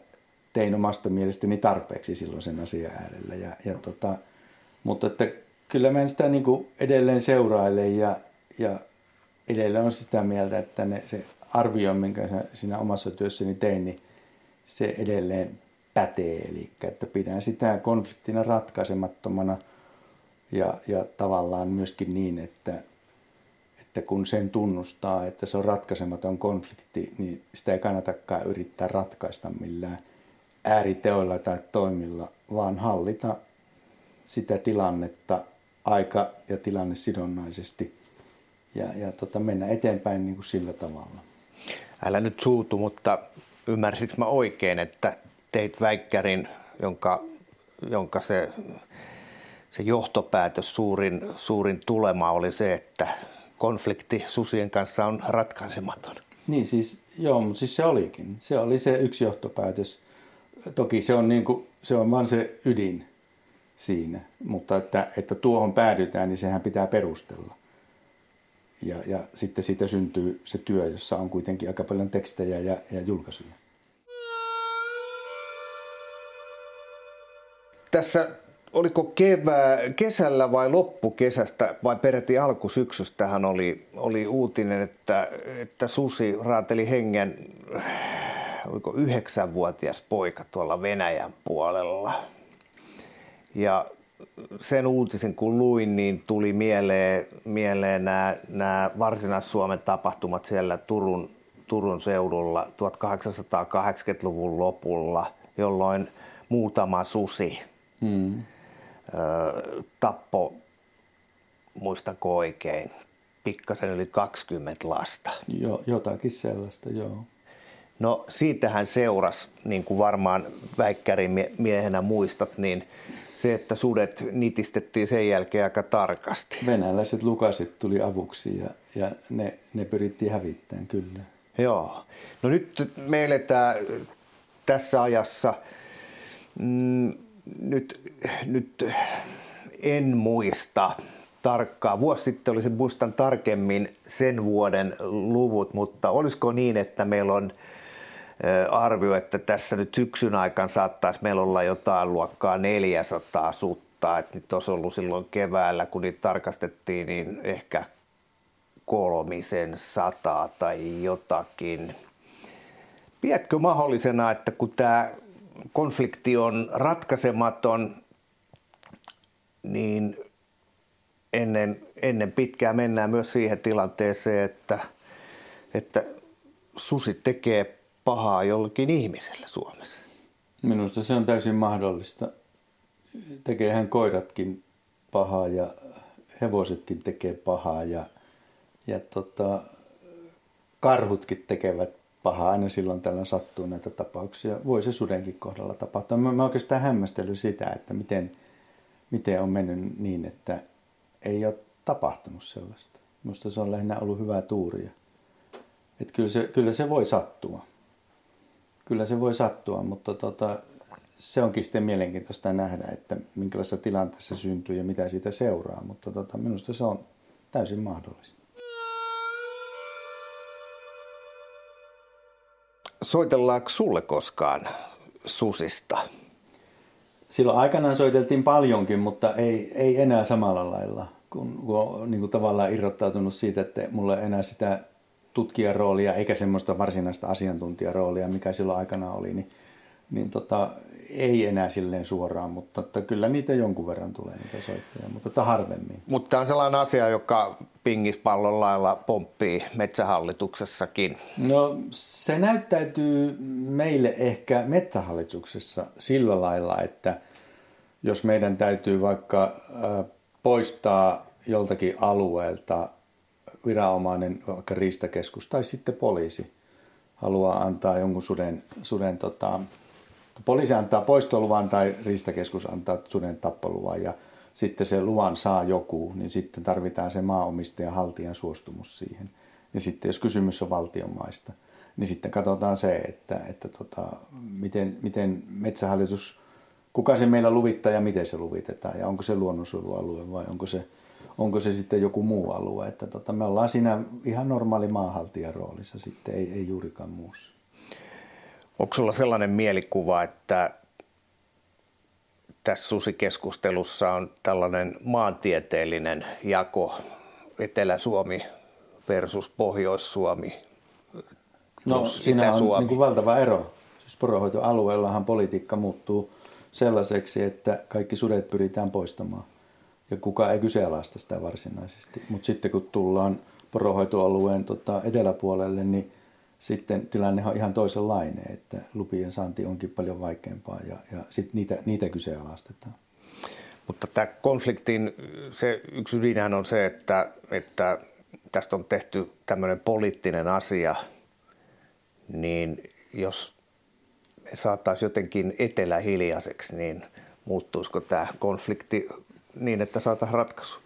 [SPEAKER 1] tein omasta mielestäni tarpeeksi silloin sen asian äärellä. Ja, ja tota, mutta että kyllä mä sitä niin edelleen seurailen ja, ja edelleen on sitä mieltä, että ne, se arvio, minkä siinä omassa työssäni tein, niin se edelleen pätee. Eli että pidän sitä konfliktina ratkaisemattomana ja, ja tavallaan myöskin niin, että, että kun sen tunnustaa, että se on ratkaisematon konflikti, niin sitä ei kannatakaan yrittää ratkaista millään ääriteoilla tai toimilla, vaan hallita sitä tilannetta aika- ja tilanne sidonnaisesti ja, ja tota, mennä eteenpäin niin kuin sillä tavalla.
[SPEAKER 2] Älä nyt suutu, mutta ymmärsitkö mä oikein, että teit väikkärin, jonka, jonka se, se johtopäätös, suurin, suurin tulema oli se, että konflikti susien kanssa on ratkaisematon.
[SPEAKER 1] Niin siis, joo, mutta siis se olikin. Se oli se yksi johtopäätös. Toki se on, niin kuin, se on vaan se ydin siinä. Mutta että, että tuohon päädytään, niin sehän pitää perustella. Ja, ja sitten siitä syntyy se työ, jossa on kuitenkin aika paljon tekstejä ja, ja julkaisuja.
[SPEAKER 2] Tässä oliko kevää, kesällä vai loppukesästä vai peräti alkusyksystähän oli, oli uutinen, että, että susi raateli hengen, oliko yhdeksänvuotias poika tuolla Venäjän puolella. Ja sen uutisen kun luin, niin tuli mieleen, mieleen nämä, nämä Varsinais-Suomen tapahtumat siellä Turun, Turun seudulla 1880-luvun lopulla, jolloin muutama susi hmm. ö, tappo, muistanko oikein, pikkasen yli 20 lasta.
[SPEAKER 1] Jo, jotakin sellaista, joo.
[SPEAKER 2] No siitähän seurasi, niin kuin varmaan väikkärin miehenä muistat, niin se, että sudet nitistettiin sen jälkeen aika tarkasti.
[SPEAKER 1] Venäläiset lukasit tuli avuksi ja, ja ne, ne pyrittiin hävittämään, kyllä.
[SPEAKER 2] Joo. No nyt me eletään tässä ajassa, mm, nyt, nyt en muista tarkkaan. Vuosi sitten olisin muistan tarkemmin sen vuoden luvut, mutta olisiko niin, että meillä on arvio, että tässä nyt syksyn aikana saattaisi meillä olla jotain luokkaa 400 sutta. Että nyt olisi ollut silloin keväällä, kun niitä tarkastettiin, niin ehkä kolmisen sataa tai jotakin. Pidätkö mahdollisena, että kun tämä konflikti on ratkaisematon, niin ennen, ennen pitkää mennään myös siihen tilanteeseen, että, että susi tekee pahaa jollekin ihmiselle Suomessa.
[SPEAKER 1] Minusta se on täysin mahdollista. Tekeehän koiratkin pahaa ja hevosetkin tekee pahaa ja, ja tota, karhutkin tekevät pahaa. Aina silloin tällä sattuu näitä tapauksia. Voi se sudenkin kohdalla tapahtua. Mä, mä oikeastaan hämmästellyt sitä, että miten, miten on mennyt niin, että ei ole tapahtunut sellaista. Minusta se on lähinnä ollut hyvää tuuria. Että kyllä, se, kyllä se voi sattua. Kyllä se voi sattua, mutta tota, se onkin sitten mielenkiintoista nähdä, että minkälaisessa tilanteessa syntyy ja mitä siitä seuraa. Mutta tota, minusta se on täysin mahdollista.
[SPEAKER 2] Soitellaanko sulle koskaan susista?
[SPEAKER 1] Silloin aikanaan soiteltiin paljonkin, mutta ei, ei enää samalla lailla, kun, kun on niin kuin tavallaan irrottautunut siitä, että mulla ei enää sitä tutkijaroolia eikä semmoista varsinaista asiantuntijaroolia, mikä silloin aikana oli, niin, niin tota, ei enää silleen suoraan, mutta että kyllä niitä jonkun verran tulee niitä soittoja, mutta että harvemmin.
[SPEAKER 2] Mutta tämä on sellainen asia, joka pingispallon lailla pomppii metsähallituksessakin.
[SPEAKER 1] No se näyttäytyy meille ehkä metsähallituksessa sillä lailla, että jos meidän täytyy vaikka poistaa joltakin alueelta viranomainen, vaikka riistakeskus tai sitten poliisi haluaa antaa jonkun suden, suden tota, poliisi antaa poistoluvan tai riistakeskus antaa suden tappoluvan ja sitten se luvan saa joku, niin sitten tarvitaan se maanomistajan haltijan suostumus siihen. Ja sitten jos kysymys on valtion maista, niin sitten katsotaan se, että, että tota, miten, miten metsähallitus, kuka se meillä luvittaa ja miten se luvitetaan ja onko se luonnonsuojelualue vai onko se, onko se sitten joku muu alue. Että tota, me ollaan siinä ihan normaali maahaltijan roolissa sitten, ei, ei juurikaan muussa.
[SPEAKER 2] Onko sulla sellainen mielikuva, että tässä susikeskustelussa on tällainen maantieteellinen jako Etelä-Suomi versus Pohjois-Suomi?
[SPEAKER 1] No siinä on. Niin kuin valtava ero. Siis poronhoitoalueellahan politiikka muuttuu sellaiseksi, että kaikki sudet pyritään poistamaan. Ja kukaan ei kyseenalaista sitä varsinaisesti. Mutta sitten kun tullaan poronhoitoalueen tota, eteläpuolelle, niin sitten tilanne on ihan toisenlainen, että lupien saanti onkin paljon vaikeampaa ja, ja sitten niitä, niitä kyseenalaistetaan.
[SPEAKER 2] Mutta tämä konfliktin se yksi ydinhän on se, että, että tästä on tehty tämmöinen poliittinen asia, niin jos me saataisiin jotenkin etelä hiljaiseksi, niin muuttuisiko tämä konflikti niin, että saataisiin ratkaisu?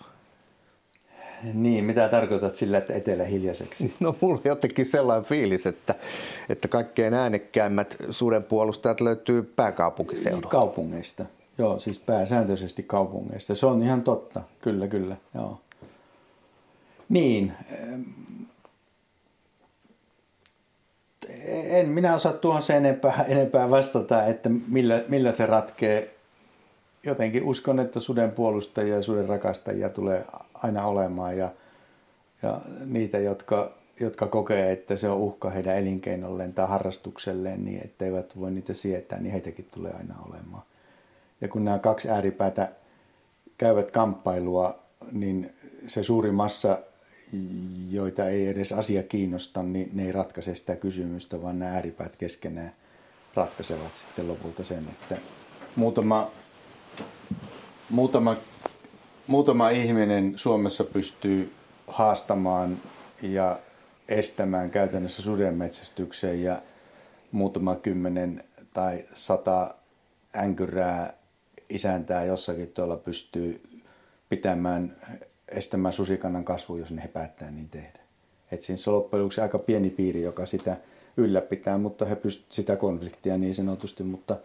[SPEAKER 1] Niin, mitä tarkoitat sillä, että etelä hiljaiseksi?
[SPEAKER 2] No mulla on jotenkin sellainen fiilis, että, että kaikkein äänekkäimmät sudenpuolustajat löytyy pääkaupunkiseudulta.
[SPEAKER 1] Kaupungeista, joo, siis pääsääntöisesti kaupungeista. Se on ihan totta, kyllä, kyllä, joo. Niin, en minä osaa tuohon se enempää, enempää vastata, että millä, millä se ratkee jotenkin uskon, että suden puolustajia ja suden rakastajia tulee aina olemaan ja, ja niitä, jotka, jotka kokee, että se on uhka heidän elinkeinolleen tai harrastukselleen, niin etteivät voi niitä sietää, niin heitäkin tulee aina olemaan. Ja kun nämä kaksi ääripäätä käyvät kamppailua, niin se suuri massa, joita ei edes asia kiinnosta, niin ne ei ratkaise sitä kysymystä, vaan nämä ääripäät keskenään ratkaisevat sitten lopulta sen, että muutama muutama, muutama ihminen Suomessa pystyy haastamaan ja estämään käytännössä sudenmetsästyksen ja muutama kymmenen tai sata änkyrää isäntää jossakin tuolla pystyy pitämään, estämään susikannan kasvu, jos ne päättää niin tehdä. Et siinä on loppujen aika pieni piiri, joka sitä ylläpitää, mutta he pystyvät sitä konfliktia niin sanotusti, mutta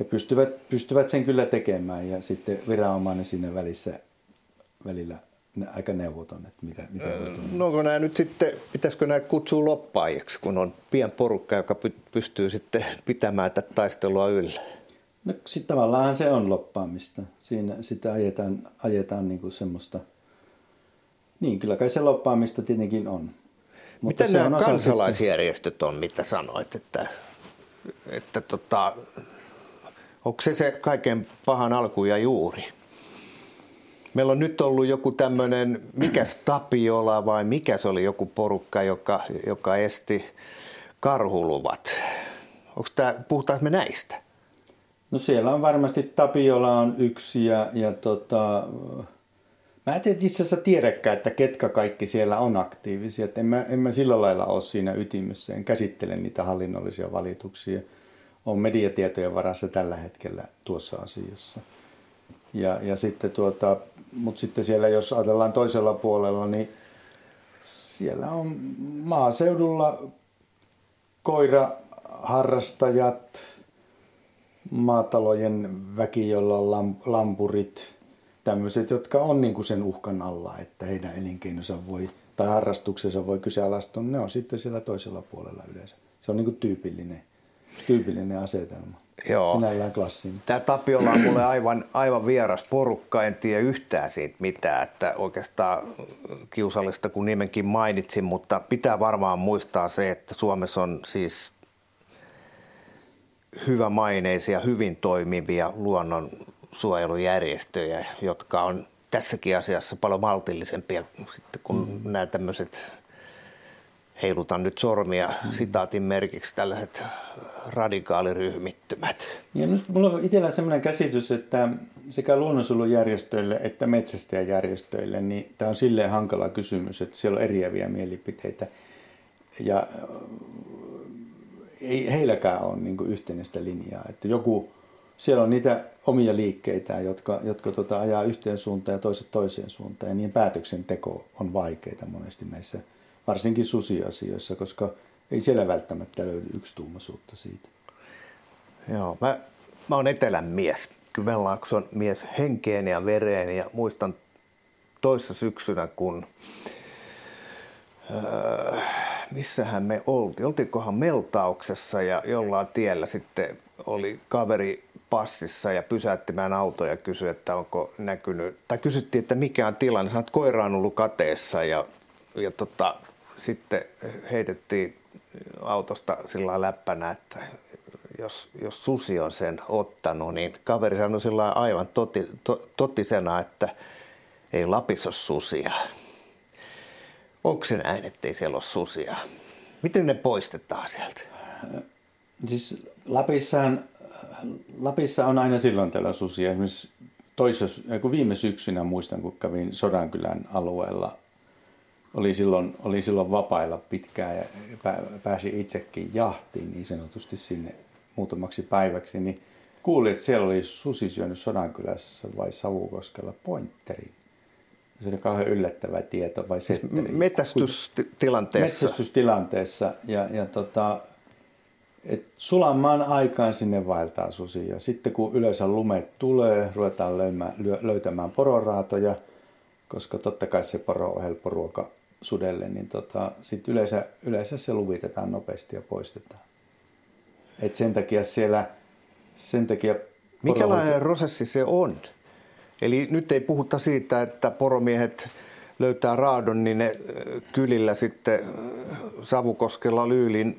[SPEAKER 1] he pystyvät, pystyvät sen kyllä tekemään ja sitten viranomainen siinä välissä välillä aika neuvoton, että mitä, mitä
[SPEAKER 2] voi No onko nämä nyt sitten, pitäisikö nämä kutsua loppaajiksi, kun on pien porukka, joka pystyy sitten pitämään tätä taistelua yllä?
[SPEAKER 1] No sitten tavallaan se on loppaamista. Siinä sitä ajetaan, ajetaan niin kuin semmoista, niin kyllä kai se loppaamista tietenkin on.
[SPEAKER 2] Mutta Miten nämä on kansalaisjärjestöt on, mitä sanoit, että, että tota, onko se se kaiken pahan alku ja juuri? Meillä on nyt ollut joku tämmöinen, mikä Tapiola vai mikä se oli joku porukka, joka, joka esti karhuluvat. Onko tämä, puhutaanko me näistä?
[SPEAKER 1] No siellä on varmasti Tapiola on yksi ja, ja tota, mä en itse asiassa tiedäkään, että ketkä kaikki siellä on aktiivisia. Et en, mä, en mä sillä lailla ole siinä ytimessä, en käsittele niitä hallinnollisia valituksia. On mediatietojen varassa tällä hetkellä tuossa asiassa. Ja, ja sitten tuota, mutta sitten siellä, jos ajatellaan toisella puolella, niin siellä on maaseudulla koiraharrastajat, maatalojen väki, jolla on lampurit, tämmöiset, jotka on niin kuin sen uhkan alla, että heidän elinkeinonsa voi tai harrastuksensa voi kyseenalaistua, ne on sitten siellä toisella puolella yleensä. Se on niin kuin tyypillinen, tyypillinen asetelma. Joo. Sinällään klassinen.
[SPEAKER 2] Tämä Tapiola on mulle aivan, aivan vieras porukka, en tiedä yhtään siitä mitään, että oikeastaan kiusallista kun nimenkin mainitsin, mutta pitää varmaan muistaa se, että Suomessa on siis hyvämaineisia, hyvin toimivia luonnonsuojelujärjestöjä, jotka on tässäkin asiassa paljon maltillisempia sitten kuin mm. nämä tämmöiset heilutan nyt sormia sitaatin merkiksi tällaiset radikaaliryhmittymät.
[SPEAKER 1] Ja nyt mulla on itsellä sellainen käsitys, että sekä luonnonsuojelujärjestöille että metsästäjäjärjestöille, niin tämä on silleen hankala kysymys, että siellä on eriäviä mielipiteitä. Ja ei heilläkään ole niin yhtenäistä linjaa. Että joku, siellä on niitä omia liikkeitä, jotka, jotka tota, ajaa yhteen suuntaan ja toiset toiseen suuntaan. Ja niin päätöksenteko on vaikeita monesti näissä, varsinkin susiasioissa, koska ei siellä välttämättä löydy yksituumaisuutta siitä.
[SPEAKER 2] Joo, mä, mä oon etelän mies, Kymenlaakson mies henkeen ja vereen ja muistan toissa syksynä, kun öö, missähän me oltiin, oltiinkohan Meltauksessa ja jollain tiellä sitten oli kaveri passissa ja pysäytti meidän auto ja kysyi, että onko näkynyt, tai kysyttiin, että mikä on tilanne, sanoit, että koira on ollut kateessa ja, ja tota, sitten heitettiin autosta sillä läppänä, että jos, jos susi on sen ottanut, niin kaveri sanoi sillä aivan toti, to, totisena, että ei Lapissa ole susia. Onko se näin, ettei siellä ole susia? Miten ne poistetaan sieltä?
[SPEAKER 1] Siis Lapissahan, Lapissa on aina silloin tällä susia. Esimerkiksi toisessa, viime syksynä muistan, kun kävin Sodankylän alueella, oli silloin, oli silloin vapailla pitkään ja pääsi itsekin jahtiin niin sanotusti sinne muutamaksi päiväksi, niin kuulin, että siellä oli susi syönyt Sodankylässä vai Savukoskella pointterin. Se oli kauhean yllättävä tieto vai siis.
[SPEAKER 2] Metsästystilanteessa.
[SPEAKER 1] Metsästystilanteessa ja, ja tota, et sulamaan aikaan sinne vaeltaa susi. Ja sitten kun yleensä lumet tulee, ruvetaan löymään, löytämään pororaatoja, koska totta kai se poro on helppo ruoka sudelle, niin tota, sitten yleensä, yleensä se luvitetaan nopeasti ja poistetaan. Et sen takia siellä, sen takia...
[SPEAKER 2] Mikälainen prosessi se on? Eli nyt ei puhuta siitä, että poromiehet löytää raadon, niin ne kylillä sitten Savukoskella Lyylin,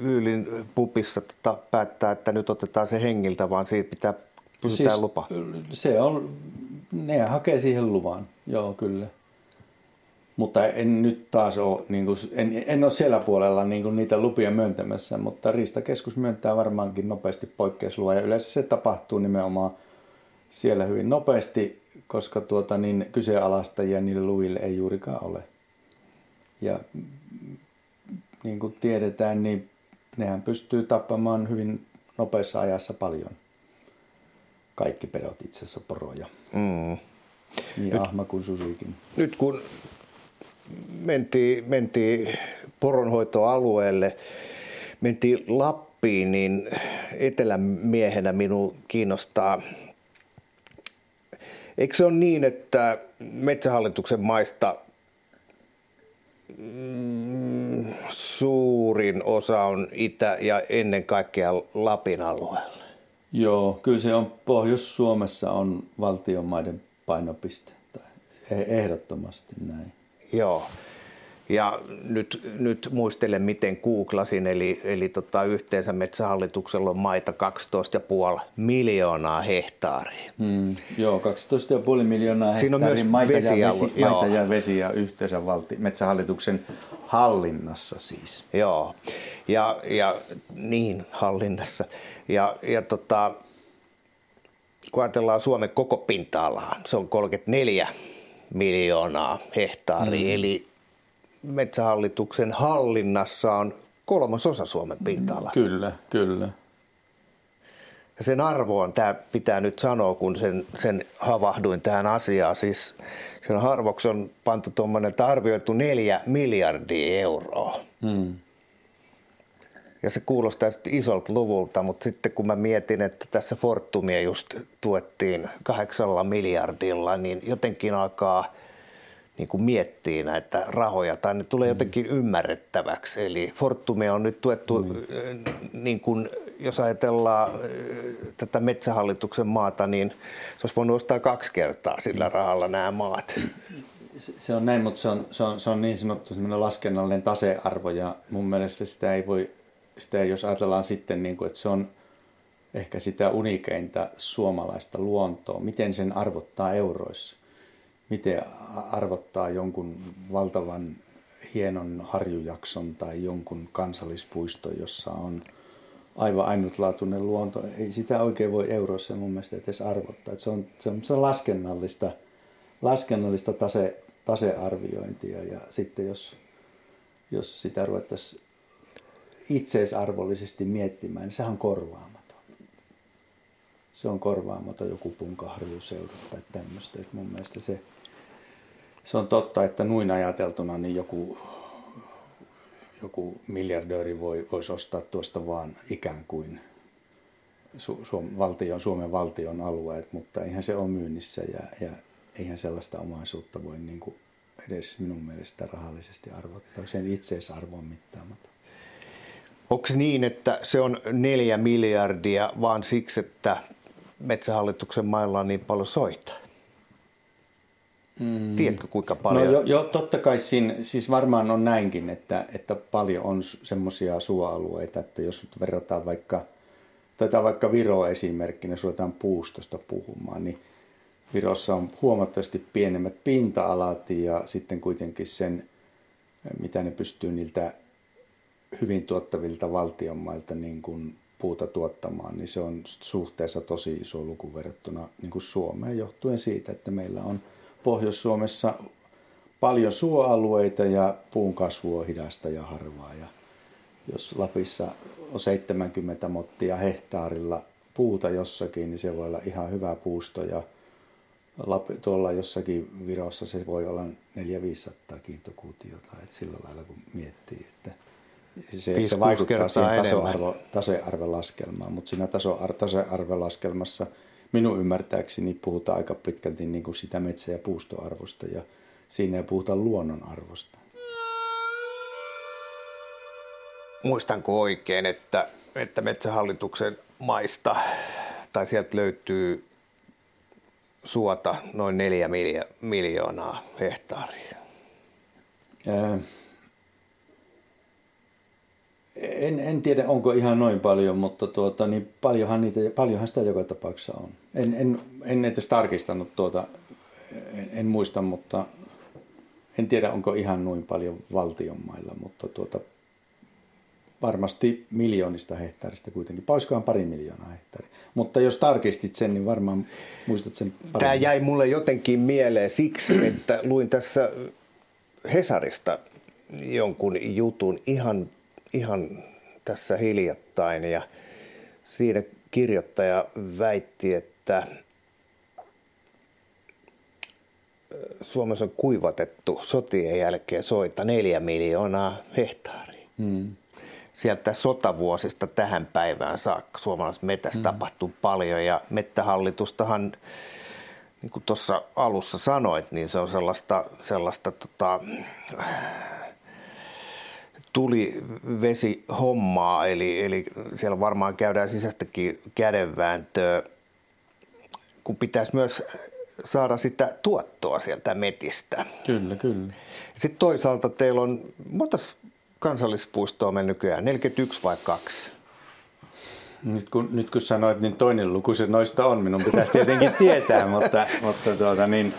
[SPEAKER 2] Lyylin pupissa tota, päättää, että nyt otetaan se hengiltä, vaan siitä pitää pyytää siis, lupa.
[SPEAKER 1] Se on, ne hakee siihen luvan, joo kyllä. Mutta en nyt taas ole, niin kuin, en, en ole siellä puolella niin kuin niitä lupia myöntämässä, mutta Riistakeskus myöntää varmaankin nopeasti poikkeusluvan ja yleensä se tapahtuu nimenomaan siellä hyvin nopeasti, koska tuota, niin kyseenalaistajia niille luville ei juurikaan ole. Ja niin kuin tiedetään, niin nehän pystyy tappamaan hyvin nopeassa ajassa paljon. Kaikki pedot itse asiassa poroja. Mm. Niin nyt, ahma kuin susikin.
[SPEAKER 2] Nyt kun mentiin, mentiin poronhoitoalueelle, mentiin Lappiin, niin etelän miehenä minun kiinnostaa Eikö se ole niin, että Metsähallituksen maista mm, suurin osa on Itä- ja ennen kaikkea Lapin alueella?
[SPEAKER 1] Joo, kyllä se on Pohjois-Suomessa on valtion maiden painopiste, ehdottomasti näin.
[SPEAKER 2] Joo. Ja nyt, nyt muistelen, miten googlasin, eli, eli tota, yhteensä Metsähallituksella on maita 12,5 miljoonaa hehtaaria.
[SPEAKER 1] Hmm, joo, 12,5 miljoonaa hehtaaria on myös maita, vesi, ja vesi, maita ja vesi ja yhteensä valti, Metsähallituksen hallinnassa siis.
[SPEAKER 2] Joo, ja, ja niin hallinnassa. Ja, ja tota, kun ajatellaan Suomen koko pinta-alaa, se on 34 miljoonaa hehtaaria, hmm. eli metsähallituksen hallinnassa on kolmasosa Suomen pinta-alasta.
[SPEAKER 1] Kyllä, kyllä.
[SPEAKER 2] Ja sen arvo on, tämä pitää nyt sanoa, kun sen, sen havahduin tähän asiaan, siis sen arvoksi on pantu tuommoinen, että arvioitu neljä miljardia euroa. Hmm. Ja se kuulostaa sitten isolta luvulta, mutta sitten kun mä mietin, että tässä Fortumia just tuettiin kahdeksalla miljardilla, niin jotenkin alkaa – niin kuin miettii näitä rahoja tai ne tulee mm. jotenkin ymmärrettäväksi. Eli Fortumia on nyt tuettu, mm. niin kuin, jos ajatellaan tätä metsähallituksen maata, niin se olisi voinut ostaa kaksi kertaa sillä mm. rahalla nämä maat.
[SPEAKER 1] Se on näin, mutta se on, se on, se on niin sanottu laskennallinen tasearvo ja mun mielestä sitä ei voi, sitä jos ajatellaan sitten, niin kuin, että se on ehkä sitä unikeinta suomalaista luontoa, miten sen arvottaa euroissa miten arvottaa jonkun valtavan hienon harjujakson tai jonkun kansallispuisto, jossa on aivan ainutlaatuinen luonto. Ei sitä oikein voi euroissa mun mielestä edes arvottaa. se, on, se, on, se on laskennallista, laskennallista tase, tasearviointia ja sitten jos, jos sitä ruvettaisiin itseisarvollisesti miettimään, niin sehän on korvaamaton. Se on korvaamaton joku punkaharjuseudut tai tämmöistä. Et mun mielestä se, se on totta, että noin ajateltuna niin joku, joku miljardööri voi, voisi ostaa tuosta vaan ikään kuin Su, Suom, valtion, Suomen valtion alueet, mutta eihän se ole myynnissä ja, ja eihän sellaista omaisuutta voi niin kuin edes minun mielestä rahallisesti arvottaa. Sen itseisarvo on mittaamaton.
[SPEAKER 2] Onko niin, että se on neljä miljardia vaan siksi, että metsähallituksen mailla on niin paljon soita? Mm. Tiedätkö kuinka no paljon?
[SPEAKER 1] No jo, jo totta kai siinä, siis varmaan on näinkin, että, että paljon on semmoisia suoalueita, että jos nyt verrataan vaikka, tätä vaikka Viro esimerkkinä, jos ruvetaan puustosta puhumaan, niin Virossa on huomattavasti pienemmät pinta-alat ja sitten kuitenkin sen, mitä ne pystyy niiltä hyvin tuottavilta valtionmailta niin kuin puuta tuottamaan, niin se on suhteessa tosi iso luku verrattuna niin kuin Suomeen johtuen siitä, että meillä on – Pohjois-Suomessa paljon suoalueita ja puun kasvu on hidasta ja harvaa. Ja jos Lapissa on 70 mottia hehtaarilla puuta jossakin, niin se voi olla ihan hyvä puusto ja tuolla jossakin Virossa se voi olla 400-500 kiintokuutiota, että sillä lailla kun miettii, että se, se vaikuttaa siihen tasoarvo, tasearvelaskelmaan, mutta siinä taso, tasearvelaskelmassa – minun ymmärtääkseni puhutaan aika pitkälti niin kuin sitä metsä- ja puustoarvosta ja siinä ei puhuta luonnon arvosta.
[SPEAKER 2] Muistanko oikein, että, että metsähallituksen maista tai sieltä löytyy suota noin neljä miljoonaa hehtaaria? Ää,
[SPEAKER 1] en, en tiedä, onko ihan noin paljon, mutta tuota, niin paljonhan, niitä, paljonhan sitä joka tapauksessa on. En, en, en edes tarkistanut tuota, en, en muista, mutta en tiedä, onko ihan noin paljon valtion mailla, mutta tuota, varmasti miljoonista hehtaarista kuitenkin. Pauskohan pari miljoonaa hehtaaria. Mutta jos tarkistit sen, niin varmaan muistat sen
[SPEAKER 2] paremmin. Tämä jäi mulle jotenkin mieleen siksi, että luin tässä Hesarista jonkun jutun ihan ihan tässä hiljattain ja siinä kirjoittaja väitti, että Suomessa on kuivatettu sotien jälkeen soita neljä miljoonaa hehtaaria. Hmm. Sieltä sotavuosista tähän päivään saakka suomalaisessa metässä hmm. tapahtuu paljon ja mettähallitustahan, niin kuin tuossa alussa sanoit, niin se on sellaista, sellaista tota, tuli vesi hommaa, eli, eli siellä varmaan käydään sisäistäkin kädenvääntöä, kun pitäisi myös saada sitä tuottoa sieltä metistä.
[SPEAKER 1] Kyllä, kyllä.
[SPEAKER 2] Sitten toisaalta teillä on, monta kansallispuistoa meillä nykyään, 41 vai kaksi?
[SPEAKER 1] Nyt kun, nyt kun sanoit, niin toinen luku se noista on. Minun pitäisi tietenkin tietää, mutta, mutta tuota, niin,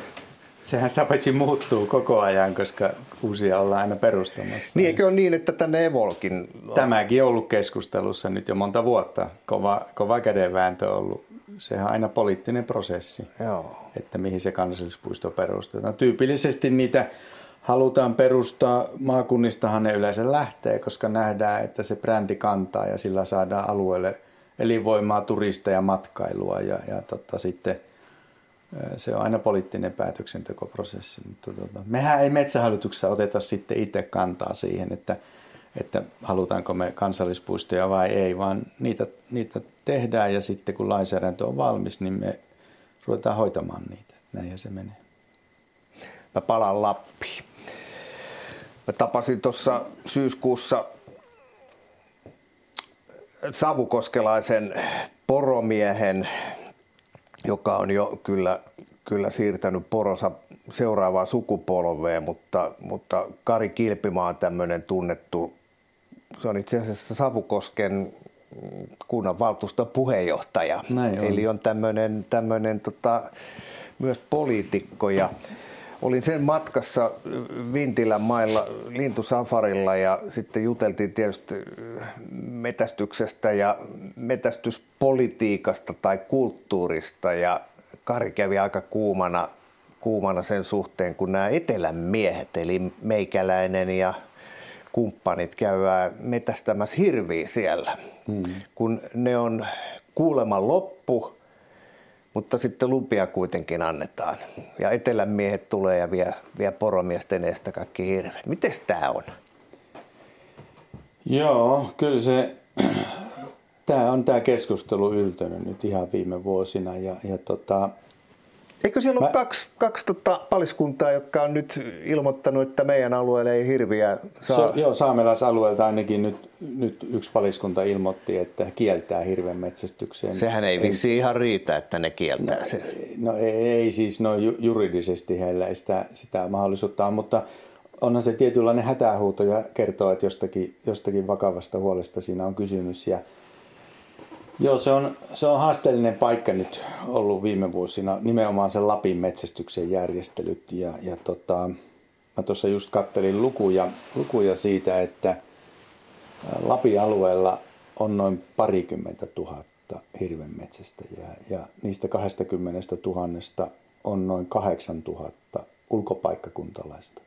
[SPEAKER 1] sehän sitä paitsi muuttuu koko ajan, koska uusia ollaan aina perustamassa.
[SPEAKER 2] Niin, eikö ole niin, että tänne Evolkin...
[SPEAKER 1] Tämäkin on ollut keskustelussa nyt jo monta vuotta. Kova, kova kädenvääntö on ollut. Sehän on aina poliittinen prosessi, Joo. että mihin se kansallispuisto perustetaan. Tyypillisesti niitä halutaan perustaa, maakunnistahan ne yleensä lähtee, koska nähdään, että se brändi kantaa ja sillä saadaan alueelle elinvoimaa, turisteja, matkailua ja, ja tota, sitten se on aina poliittinen päätöksentekoprosessi. Mutta tota, mehän ei metsähallituksessa oteta sitten itse kantaa siihen, että, että halutaanko me kansallispuistoja vai ei, vaan niitä, niitä tehdään ja sitten kun lainsäädäntö on valmis, niin me ruvetaan hoitamaan niitä. Näinhän se menee.
[SPEAKER 2] Mä palaan Lappiin. Mä tapasin tuossa syyskuussa savukoskelaisen poromiehen, joka on jo kyllä, kyllä siirtänyt poronsa seuraavaan sukupolveen, mutta, mutta Kari Kilpimaa on tämmöinen tunnettu, se on itse asiassa Savukosken kunnanvaltuuston puheenjohtaja. Näin on. Eli on tämmöinen, tämmöinen tota, myös poliitikko ja olin sen matkassa Vintilän mailla lintusafarilla ja sitten juteltiin tietysti metästyksestä ja metästyspolitiikasta tai kulttuurista ja Kari kävi aika kuumana, kuumana sen suhteen, kun nämä etelän miehet, eli meikäläinen ja kumppanit käyvää metästämässä hirviä siellä, hmm. kun ne on kuuleman loppu, mutta sitten lupia kuitenkin annetaan. Ja etelän miehet tulee ja vie, vie poromiesten eestä kaikki hirveet. Miten tämä on?
[SPEAKER 1] Joo, kyllä se, tämä on tämä keskustelu yltynyt nyt ihan viime vuosina ja, ja tota,
[SPEAKER 2] Eikö siellä Mä... ole kaksi, kaksi tota paliskuntaa, jotka on nyt ilmoittanut, että meidän alueelle ei hirviä saa? So,
[SPEAKER 1] joo, saamelaisalueelta ainakin nyt, nyt yksi paliskunta ilmoitti, että kieltää hirven metsästykseen.
[SPEAKER 2] Sehän ei vissi ihan riitä, että ne kieltää
[SPEAKER 1] no,
[SPEAKER 2] sen.
[SPEAKER 1] No ei, ei siis, no juridisesti heillä ei sitä, sitä mahdollisuutta ole, mutta onhan se tietynlainen hätähuuto ja kertoo, että jostakin, jostakin vakavasta huolesta siinä on kysymys. Ja, Joo, se on, se on haasteellinen paikka nyt ollut viime vuosina, nimenomaan sen Lapin metsästyksen järjestelyt. Ja, ja tota, mä tuossa just kattelin lukuja, lukuja siitä, että Lapin alueella on noin parikymmentä tuhatta hirvenmetsästäjää ja niistä 20 tuhannesta on noin 8 tuhatta ulkopaikkakuntalaista.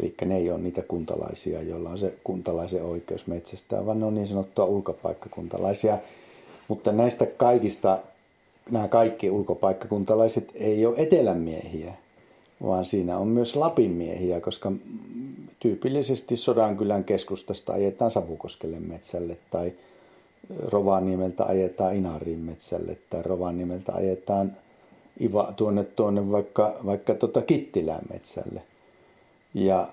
[SPEAKER 1] Eli ne ei ole niitä kuntalaisia, joilla on se kuntalaisen oikeus metsästää, vaan ne on niin sanottua ulkopaikkakuntalaisia. Mutta näistä kaikista, nämä kaikki ulkopaikkakuntalaiset ei ole etelämiehiä, vaan siinä on myös Lapin miehiä, koska tyypillisesti Sodankylän keskustasta ajetaan Savukoskelle metsälle tai Rovaniemeltä ajetaan Inarin metsälle tai Rovaniemeltä ajetaan Iva, tuonne, tuonne vaikka, vaikka tota Kittilään metsälle. Ja,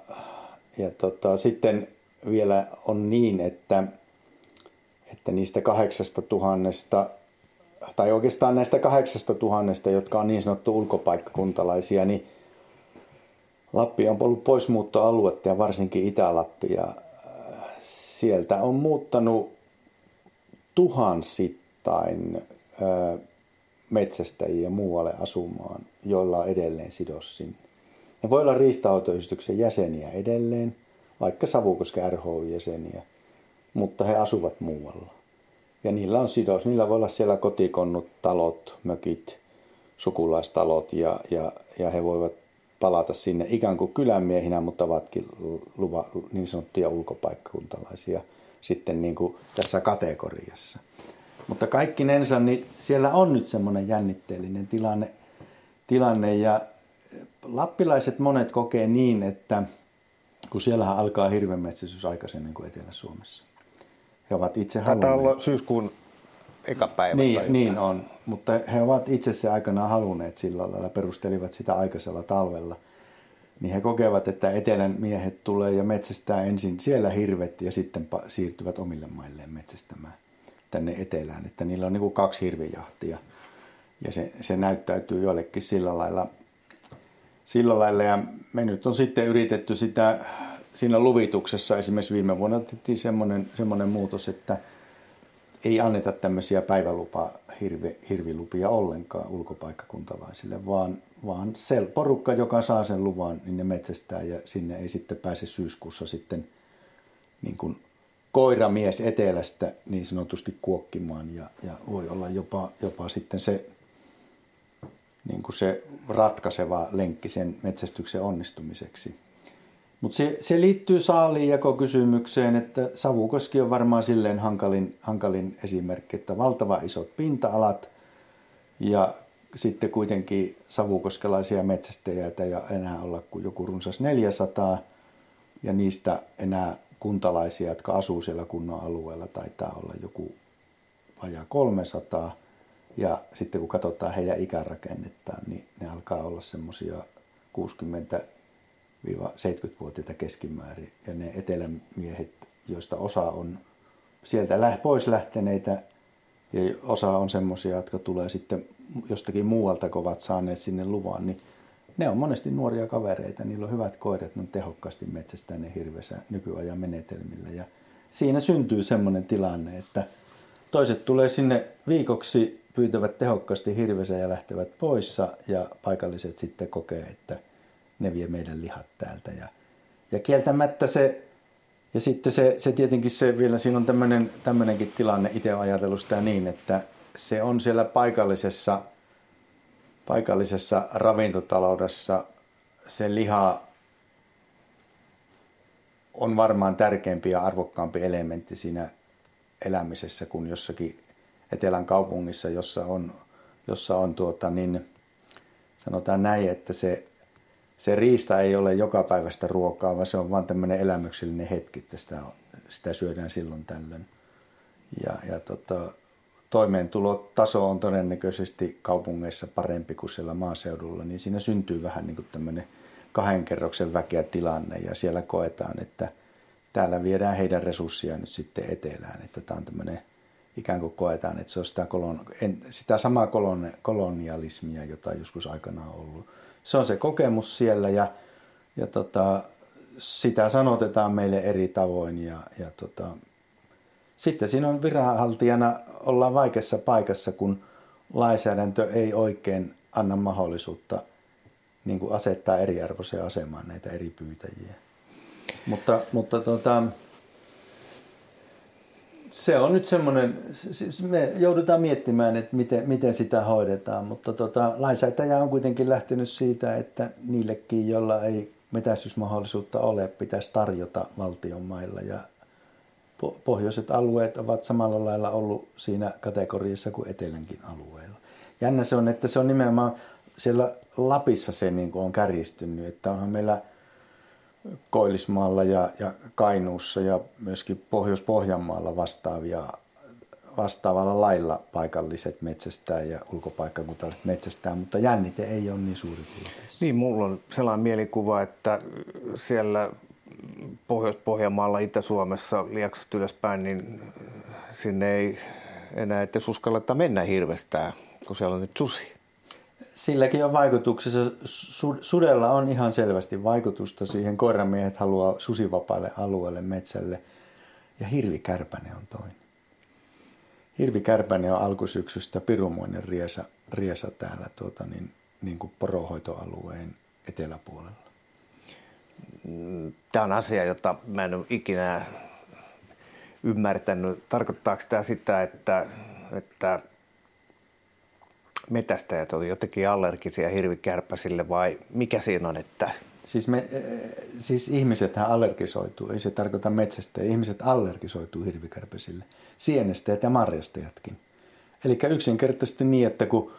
[SPEAKER 1] ja tota, sitten vielä on niin, että että niistä kahdeksasta tuhannesta, tai oikeastaan näistä kahdeksasta tuhannesta, jotka on niin sanottu ulkopaikkakuntalaisia, niin Lappi on ollut poismuuttoaluetta ja varsinkin Itä-Lappi. Ja äh, sieltä on muuttanut tuhansittain äh, metsästäjiä muualle asumaan, joilla on edelleen sidos sinne. Ne voi olla riistahoitoyhdistyksen jäseniä edelleen, vaikka Savukosken RHU-jäseniä – mutta he asuvat muualla. Ja niillä on sidos. Niillä voi olla siellä kotikonnut, talot, mökit, sukulaistalot ja, ja, ja he voivat palata sinne ikään kuin kylänmiehinä, mutta ovatkin luva, niin sanottuja ulkopaikkakuntalaisia. sitten niin kuin tässä kategoriassa. Mutta kaikkinensa, niin siellä on nyt semmoinen jännitteellinen tilanne, tilanne ja lappilaiset monet kokee niin, että kun siellähän alkaa hirvenmetsästys aikaisemmin kuin Etelä-Suomessa. He ovat itse
[SPEAKER 2] Taitaa olla syyskuun eka päivä.
[SPEAKER 1] Niin, niin on, mutta he ovat itse se aikanaan halunneet sillä lailla, perustelivat sitä aikaisella talvella. Niin he kokevat, että etelän miehet tulee ja metsästää ensin siellä hirvet ja sitten siirtyvät omille mailleen metsästämään tänne etelään. Että niillä on niin kuin kaksi hirvijahtia ja se, se näyttäytyy joillekin sillä lailla, sillä lailla. Ja me nyt on sitten yritetty sitä siinä luvituksessa, esimerkiksi viime vuonna tehtiin semmoinen, semmoinen muutos, että – ei anneta tämmöisiä päivälupa hirvi, hirvilupia ollenkaan ulkopaikkakuntalaisille, vaan, vaan se porukka, joka saa sen luvan, niin ne metsästää ja sinne ei sitten pääse syyskuussa sitten niin kuin koiramies etelästä niin sanotusti kuokkimaan ja, ja voi olla jopa, jopa sitten se, niin kuin se ratkaiseva lenkki sen metsästyksen onnistumiseksi. Mutta se, se liittyy saaliinjakokysymykseen, että Savukoski on varmaan silleen hankalin, hankalin esimerkki, että valtava isot pinta-alat ja sitten kuitenkin savukoskelaisia metsästäjiä ei enää olla kuin joku runsas 400 ja niistä enää kuntalaisia, jotka asuu siellä kunnon alueella, taitaa olla joku vajaa 300. Ja sitten kun katsotaan heidän ikärakennettaan, niin ne alkaa olla semmoisia 60 70-vuotiaita keskimäärin. Ja ne etelämiehet, joista osa on sieltä pois lähteneitä ja osa on semmoisia, jotka tulee sitten jostakin muualta, kun ovat saaneet sinne luvan, niin ne on monesti nuoria kavereita, niillä on hyvät koirat, ne on tehokkaasti metsästää ne hirveässä nykyajan menetelmillä. Ja siinä syntyy semmoinen tilanne, että toiset tulee sinne viikoksi, pyytävät tehokkaasti hirveässä ja lähtevät poissa ja paikalliset sitten kokee, että – ne vie meidän lihat täältä. Ja, ja kieltämättä se, ja sitten se, se tietenkin se vielä, siinä on tämmöinen, tämmöinenkin tilanne itse ajatellut sitä niin, että se on siellä paikallisessa, paikallisessa ravintotaloudessa se liha on varmaan tärkeämpi ja arvokkaampi elementti siinä elämisessä kuin jossakin etelän kaupungissa, jossa on, jossa on tuota niin, sanotaan näin, että se se riista ei ole joka päivästä ruokaa, vaan se on vain tämmöinen elämyksellinen hetki, että sitä, sitä syödään silloin tällöin. Ja, ja tota, toimeentulotaso on todennäköisesti kaupungeissa parempi kuin siellä maaseudulla, niin siinä syntyy vähän niin kuin tämmöinen kahden kerroksen väkeä tilanne ja siellä koetaan, että täällä viedään heidän resurssia nyt sitten etelään, että tämä on tämmöinen ikään kuin koetaan, että se on sitä, kolon, sitä samaa kolonialismia, jota joskus aikana on ollut se on se kokemus siellä ja, ja tota, sitä sanotetaan meille eri tavoin ja, ja tota, sitten siinä on viranhaltijana ollaan vaikeassa paikassa, kun lainsäädäntö ei oikein anna mahdollisuutta niin kuin asettaa eriarvoiseen asemaan näitä eri pyytäjiä. Mutta, mutta tota, se on nyt semmoinen, me joudutaan miettimään, että miten, miten sitä hoidetaan, mutta tota, lainsäätäjä on kuitenkin lähtenyt siitä, että niillekin, joilla ei metästysmahdollisuutta ole, pitäisi tarjota valtion mailla ja pohjoiset alueet ovat samalla lailla ollut siinä kategoriassa kuin etelänkin alueella. Jännä se on, että se on nimenomaan siellä Lapissa se niin on kärjistynyt, että onhan meillä – Koillismaalla ja, ja Kainuussa ja myöskin Pohjois-Pohjanmaalla vastaavia, vastaavalla lailla paikalliset metsästää ja ulkopaikkakuntalaiset metsästää, mutta jännite ei ole niin suuri kuin
[SPEAKER 2] Niin, mulla on sellainen mielikuva, että siellä Pohjois-Pohjanmaalla, Itä-Suomessa, Liaksasta ylöspäin, niin sinne ei enää edes uskalleta mennä hirvestää, kun siellä on nyt susi
[SPEAKER 1] silläkin on vaikutuksessa. Sudella on ihan selvästi vaikutusta siihen. Koiramiehet haluaa susivapaille alueelle, metsälle. Ja hirvikärpäne on toinen. Hirvikärpäne on alkusyksystä pirumoinen riesa, riesa täällä tuota, niin, niin kuin porohoitoalueen eteläpuolella.
[SPEAKER 2] Tämä on asia, jota mä en ole ikinä ymmärtänyt. Tarkoittaako tämä sitä, että, että metästäjät on jotenkin allergisia hirvikärpäsille vai mikä siinä on, että
[SPEAKER 1] Siis, me, siis ihmisethän allergisoituu, ei se tarkoita metsästä. Ihmiset allergisoituu hirvikärpäsille, sienestäjät ja marjastajatkin. Eli yksinkertaisesti niin, että kun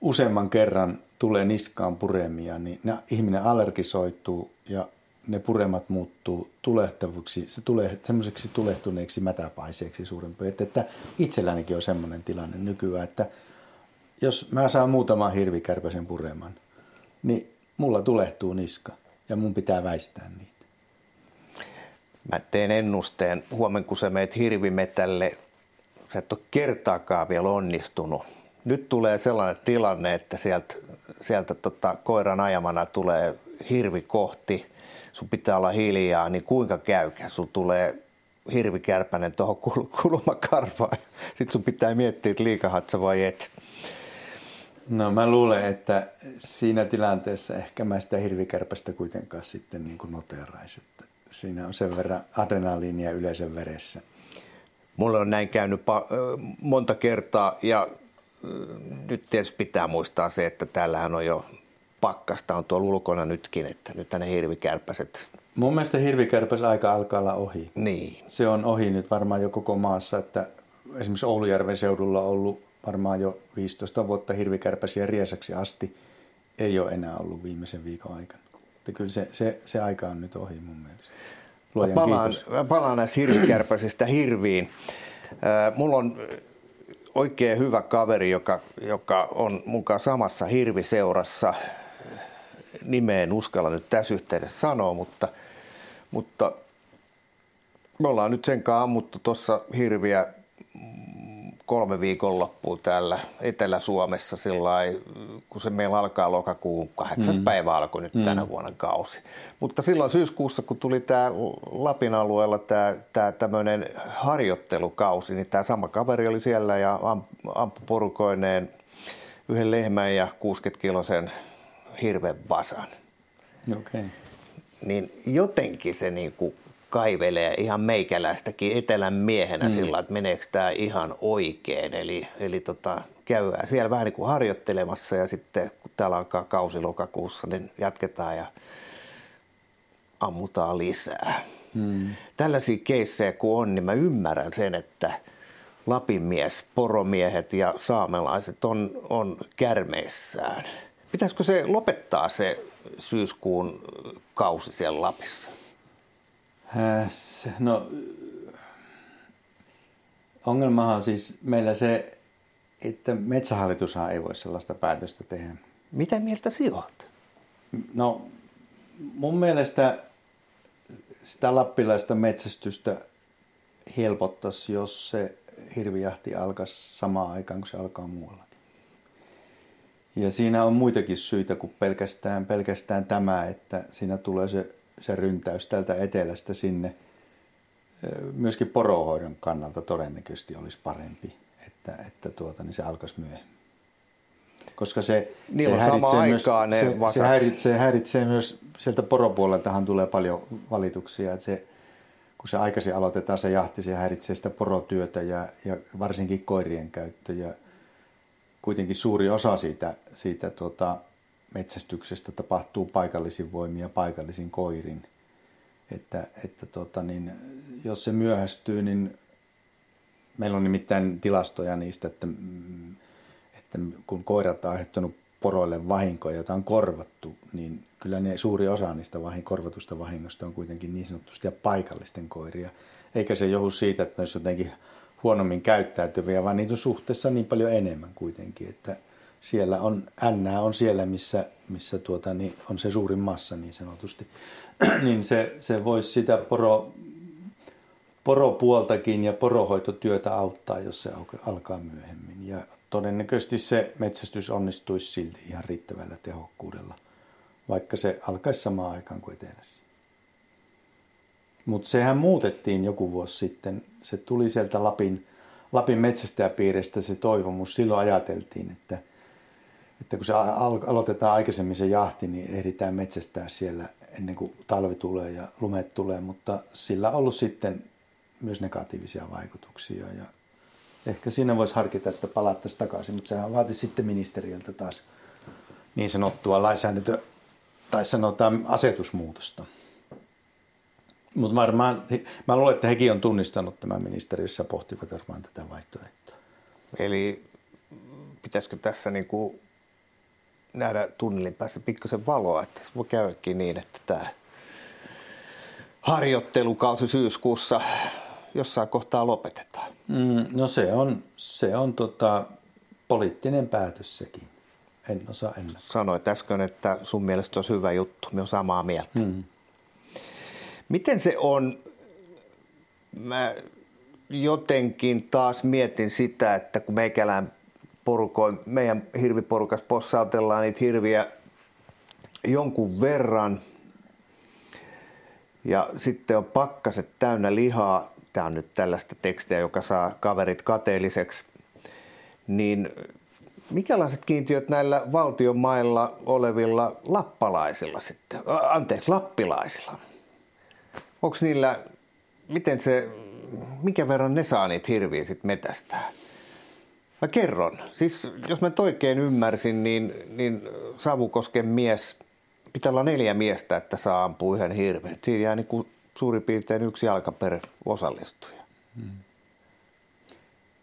[SPEAKER 1] useamman kerran tulee niskaan puremia, niin ihminen allergisoituu ja ne puremat muuttuu tulehtaviksi, se tulee semmoiseksi tulehtuneeksi mätäpaiseeksi suurin piirtein. Että itsellänikin on semmoinen tilanne nykyään, että jos mä saan muutaman hirvikärpäsen pureman, niin mulla tulehtuu niska ja mun pitää väistää niitä.
[SPEAKER 2] Mä teen ennusteen, huomenna kun sä meet hirvimetälle, sä et ole kertaakaan vielä onnistunut. Nyt tulee sellainen tilanne, että sieltä, sieltä tota, koiran ajamana tulee hirvi kohti, sun pitää olla hiljaa, niin kuinka käykä? Sun tulee hirvikärpänen tuohon kulmakarvaan. Sitten sun pitää miettiä, että liikahatsa vai et.
[SPEAKER 1] No mä luulen, että siinä tilanteessa ehkä mä sitä hirvikärpästä kuitenkaan sitten niin kuin. Että siinä on sen verran adrenaliinia yleisen veressä.
[SPEAKER 2] Mulle on näin käynyt monta kertaa ja nyt tietysti pitää muistaa se, että täällähän on jo pakkasta on tuolla ulkona nytkin, että nyt ne hirvikärpäset.
[SPEAKER 1] Mun mielestä hirvikärpäs aika alkaa olla ohi.
[SPEAKER 2] Niin.
[SPEAKER 1] Se on ohi nyt varmaan jo koko maassa, että esimerkiksi Oulujärven seudulla on ollut varmaan jo 15 vuotta hirvikärpäsiä riesaksi asti. Ei ole enää ollut viimeisen viikon aikana. Että kyllä se, se, se aika on nyt ohi mun mielestä.
[SPEAKER 2] Luojan mä palaan, kiitos. Mä palaan näistä hirvikärpäsistä hirviin. mulla on oikein hyvä kaveri, joka, joka on mukaan samassa hirviseurassa. Nimeen uskalla nyt tässä yhteydessä sanoa, mutta, mutta me ollaan nyt sen kanssa ammuttu tuossa hirviä kolme viikonloppua täällä Etelä-Suomessa sillä kun se meillä alkaa lokakuun kahdeksas mm. päivä alkoi nyt mm. tänä vuonna kausi. Mutta silloin syyskuussa, kun tuli tämä Lapin alueella tämä, tämä tämmöinen harjoittelukausi, niin tämä sama kaveri oli siellä ja ampui porukoineen yhden lehmän ja 60 kilosen hirven vasan.
[SPEAKER 1] Okay.
[SPEAKER 2] Niin jotenkin se niin kuin kaivelee ihan meikäläistäkin etelän miehenä mm. sillä, että meneekö tämä ihan oikein. Eli, eli tota, käydään siellä vähän niin kuin harjoittelemassa ja sitten kun täällä alkaa kausi lokakuussa, niin jatketaan ja ammutaan lisää. Mm. Tällaisia keissejä kun on, niin mä ymmärrän sen, että Lapin mies, poromiehet ja saamelaiset on, on kärmeissään. Pitäisikö se lopettaa se syyskuun kausi siellä Lapissa?
[SPEAKER 1] Äh, no, ongelmahan on siis meillä se, että metsähallitushan ei voi sellaista päätöstä tehdä.
[SPEAKER 2] Mitä mieltä sinut?
[SPEAKER 1] No, mun mielestä sitä lappilaista metsästystä helpottaisi, jos se hirvijahti alkaisi samaan aikaan kuin se alkaa muuallakin. Ja siinä on muitakin syitä kuin pelkästään, pelkästään tämä, että siinä tulee se se ryntäys täältä etelästä sinne myöskin porohoidon kannalta todennäköisesti olisi parempi, että, että tuota, niin se alkaisi myöhemmin. Koska se,
[SPEAKER 2] se, häiritsee, myös,
[SPEAKER 1] se, se, häiritsee, häiritsee myös, sieltä poropuoleltahan tulee paljon valituksia, että se, kun se aikaisin aloitetaan se jahti, se häiritsee sitä porotyötä ja, ja varsinkin koirien käyttö ja kuitenkin suuri osa siitä, siitä tuota, metsästyksestä tapahtuu paikallisin voimia paikallisin koirin. Että, että tota niin, jos se myöhästyy, niin meillä on nimittäin tilastoja niistä, että, että kun koirat on aiheuttanut poroille vahinkoja, joita on korvattu, niin kyllä ne suuri osa niistä vahin, korvatusta vahingosta on kuitenkin niin sanotusti paikallisten koiria. Eikä se johdu siitä, että ne olisi jotenkin huonommin käyttäytyviä, vaan niitä on suhteessa niin paljon enemmän kuitenkin, että – siellä on, N on siellä, missä, missä tuota, niin on se suurin massa niin sanotusti, niin se, se voisi sitä poro, poropuoltakin ja porohoitotyötä auttaa, jos se alkaa myöhemmin. Ja todennäköisesti se metsästys onnistuisi silti ihan riittävällä tehokkuudella, vaikka se alkaisi samaan aikaan kuin etelässä. Mutta sehän muutettiin joku vuosi sitten. Se tuli sieltä Lapin, Lapin metsästäjäpiiristä se toivomus. Silloin ajateltiin, että – että kun se aloitetaan aikaisemmin se jahti, niin ehditään metsästää siellä ennen kuin talvi tulee ja lumet tulee, mutta sillä on ollut sitten myös negatiivisia vaikutuksia ja Ehkä siinä voisi harkita, että palattaisiin takaisin, mutta sehän vaatisi sitten ministeriöltä taas niin sanottua lainsäädäntö tai sanotaan asetusmuutosta. Mutta varmaan, mä luulen, että hekin on tunnistanut tämän ministeriössä ja pohtivat varmaan tätä vaihtoehtoa.
[SPEAKER 2] Eli pitäisikö tässä niin kuin nähdä tunnelin päässä pikkasen valoa, että se voi käydäkin niin, että tämä harjoittelukausi syyskuussa jossain kohtaa lopetetaan.
[SPEAKER 1] Mm, no se on, se on tota, poliittinen päätös sekin. En osaa ennakkoa.
[SPEAKER 2] Sanoit äsken, että sun mielestä se olisi hyvä juttu. Me on samaa mieltä. Mm. Miten se on? Mä jotenkin taas mietin sitä, että kun meikälään porukoin, meidän hirviporukas possautellaan niitä hirviä jonkun verran ja sitten on pakkaset täynnä lihaa, tämä on nyt tällaista tekstiä, joka saa kaverit kateelliseksi, niin Mikälaiset kiintiöt näillä valtion mailla olevilla lappalaisilla sitten, anteeksi, lappilaisilla? Onko niillä, miten se, mikä verran ne saa niitä hirviä sitten metästää? Mä kerron. Siis jos mä oikein ymmärsin, niin, niin Savukosken mies, pitää olla neljä miestä, että saa ampua yhden hirven. Siinä jää niin suurin piirtein yksi jalka per osallistuja. Hmm.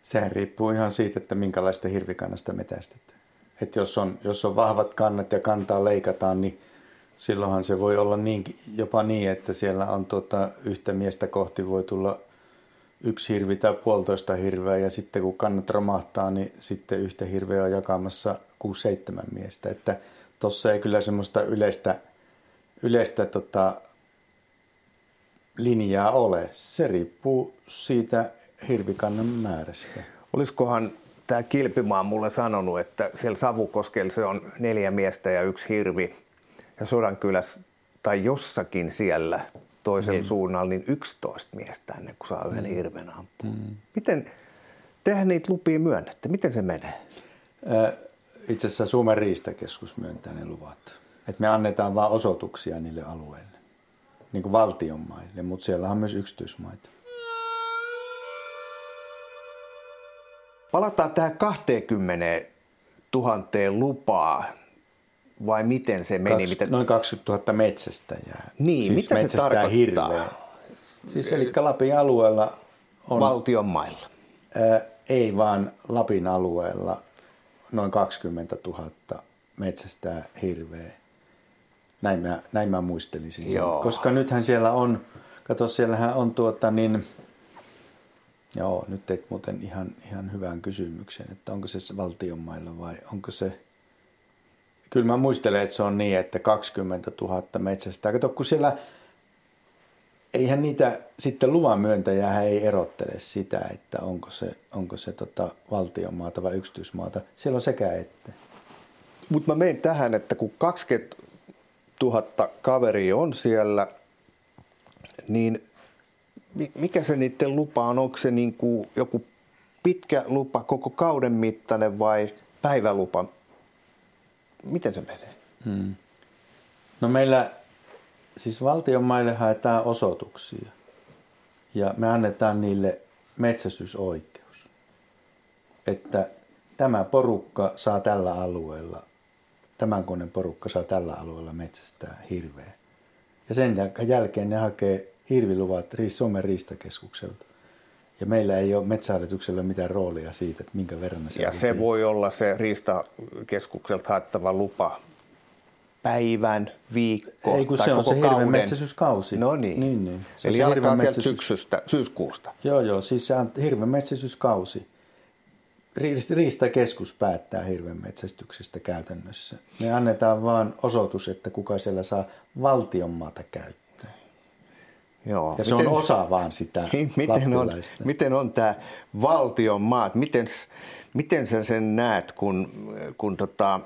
[SPEAKER 1] Sehän riippuu ihan siitä, että minkälaista hirvikannasta metästetään. Että jos on, jos on vahvat kannat ja kantaa leikataan, niin silloinhan se voi olla niin, jopa niin, että siellä on tuota, yhtä miestä kohti voi tulla yksi hirvi tai puolitoista hirveä ja sitten kun kannat romahtaa, niin sitten yhtä hirveä on jakamassa 6-7 miestä. Että tuossa ei kyllä semmoista yleistä, yleistä tota, linjaa ole. Se riippuu siitä hirvikannan määrästä.
[SPEAKER 2] Olisikohan tämä Kilpimaa mulle sanonut, että siellä Savukoskella se on neljä miestä ja yksi hirvi. Ja Sodankylässä tai jossakin siellä toisella niin. suunnalla niin 11 miestä ennen kuin saa yhden mm. hirven ampua. Mm. Miten, tehän niitä lupia myönnätte, miten se menee?
[SPEAKER 1] Itse asiassa Suomen riistakeskus myöntää ne luvat. Et me annetaan vain osoituksia niille alueille, niin kuin valtion maille, mutta siellä on myös yksityismaita.
[SPEAKER 2] Palataan tähän 20 000 lupaa, vai miten se meni?
[SPEAKER 1] Kaks,
[SPEAKER 2] miten...
[SPEAKER 1] Noin 20 000 metsästäjää.
[SPEAKER 2] Niin, siis mitä se tarkoittaa? Hirveä.
[SPEAKER 1] Siis eli Lapin alueella on...
[SPEAKER 2] Valtion mailla?
[SPEAKER 1] Ää, ei vaan Lapin alueella noin 20 000 metsästää hirveä. Näin mä, näin mä muistelisin sen. Koska nythän siellä on, kato siellähän on tuota niin, Joo, nyt teit muuten ihan, ihan hyvän kysymyksen, että onko se valtion mailla vai onko se... Kyllä mä muistelen, että se on niin, että 20 000 metsästä. Kato, kun siellä eihän niitä sitten luvan myöntäjää ei erottele sitä, että onko se, onko se tota valtion maata vai yksityismaata. Siellä on sekä että.
[SPEAKER 2] Mutta mä menen tähän, että kun 20 000 kaveri on siellä, niin mikä se niiden lupa on? Onko se niin kuin joku pitkä lupa koko kauden mittainen vai päivälupa? Miten se menee? Hmm.
[SPEAKER 1] No meillä, siis valtion maille haetaan osoituksia ja me annetaan niille metsästysoikeus. Että tämä porukka saa tällä alueella, tämän koneen porukka saa tällä alueella metsästää hirveä. Ja sen jälkeen ne hakee hirviluvat Suomen riistakeskukselta. Ja meillä ei ole metsähallituksella mitään roolia siitä, että minkä verran
[SPEAKER 2] se Ja se voi olla se riistakeskukselta haettava lupa päivän, viikko
[SPEAKER 1] Ei kun
[SPEAKER 2] tai
[SPEAKER 1] se
[SPEAKER 2] on
[SPEAKER 1] se hirven metsästyskausi.
[SPEAKER 2] No niin. niin, niin. Se Eli alkaa metsästys... syksystä, syyskuusta.
[SPEAKER 1] Joo, joo. Siis se on hirven metsästyskausi. Riistakeskus päättää hirven metsästyksestä käytännössä. Me annetaan vain osoitus, että kuka siellä saa valtion maata käyttää. Joo. Ja se miten, on osa vaan sitä
[SPEAKER 2] miten on, miten on tämä valtion maat? Miten, miten sä sen näet, kun, kun tota,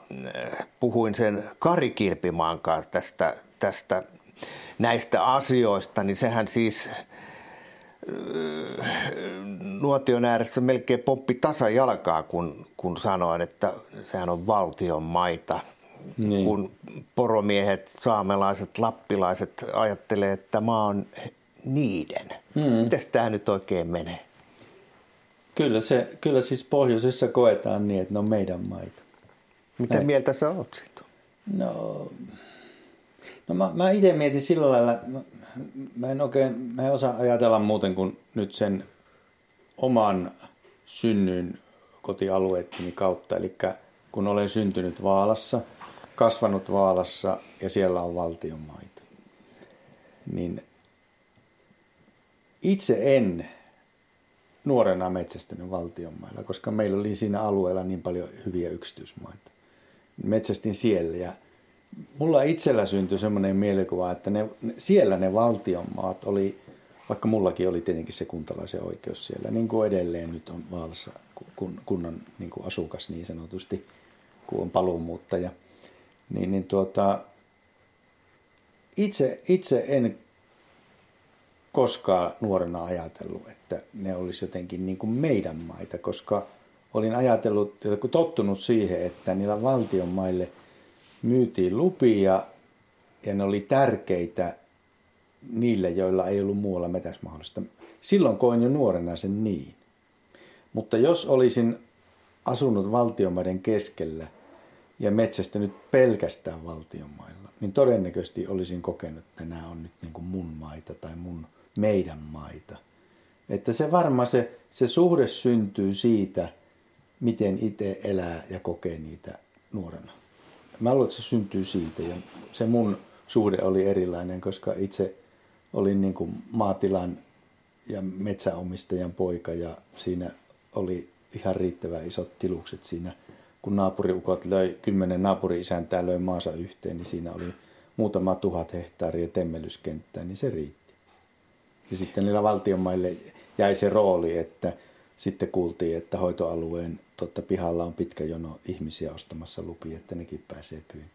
[SPEAKER 2] puhuin sen Kari Kilpimaan kanssa tästä, tästä näistä asioista, niin sehän siis nuotion ääressä melkein poppi tasajalkaa, kun, kun sanoin, että sehän on valtion maita. Niin. Kun poromiehet, saamelaiset, lappilaiset ajattelee, että maa on niiden. Mm. Mitäs tämä nyt oikein menee?
[SPEAKER 1] Kyllä, se, kyllä siis pohjoisessa koetaan niin, että ne on meidän maita.
[SPEAKER 2] Mitä Näin. mieltä sä oot siitä?
[SPEAKER 1] No, no mä, mä itse mietin sillä lailla, mä, mä en oikein, mä en osaa ajatella muuten kuin nyt sen oman synnyin kotialueettini kautta. Eli kun olen syntynyt Vaalassa, kasvanut Vaalassa ja siellä on valtion maita, niin itse en nuorena metsästänyt valtionmailla, koska meillä oli siinä alueella niin paljon hyviä yksityismaita. Metsästin siellä ja mulla itsellä syntyi semmoinen mielikuva, että ne, siellä ne valtionmaat oli, vaikka mullakin oli tietenkin se kuntalaisen oikeus siellä, niin kuin edelleen nyt on Vaalassa kun, kunnan niin kuin asukas niin sanotusti, kun on paluumuuttaja, niin, niin tuota, itse, itse en koskaan nuorena ajatellut, että ne olisi jotenkin niin kuin meidän maita, koska olin ajatellut, tottunut siihen, että niillä valtion maille myytiin lupia ja ne oli tärkeitä niille, joilla ei ollut muualla metäs mahdollista. Silloin koin jo nuorena sen niin. Mutta jos olisin asunut valtionmaiden keskellä ja metsästänyt pelkästään valtionmailla, niin todennäköisesti olisin kokenut, että nämä on nyt niin kuin mun maita tai mun meidän maita. Että se varmaan se, se suhde syntyy siitä, miten itse elää ja kokee niitä nuorena. Mä luulen, että se syntyy siitä ja se mun suhde oli erilainen, koska itse olin niin kuin maatilan ja metsäomistajan poika ja siinä oli ihan riittävän isot tilukset siinä. Kun naapuriukot löi, kymmenen naapuri-isäntää löi maansa yhteen, niin siinä oli muutama tuhat hehtaaria temmellyskenttää, niin se riitti. Ja sitten niillä valtionmaille jäi se rooli, että sitten kuultiin, että hoitoalueen totta pihalla on pitkä jono ihmisiä ostamassa lupia, että nekin pääsee pyyntiin.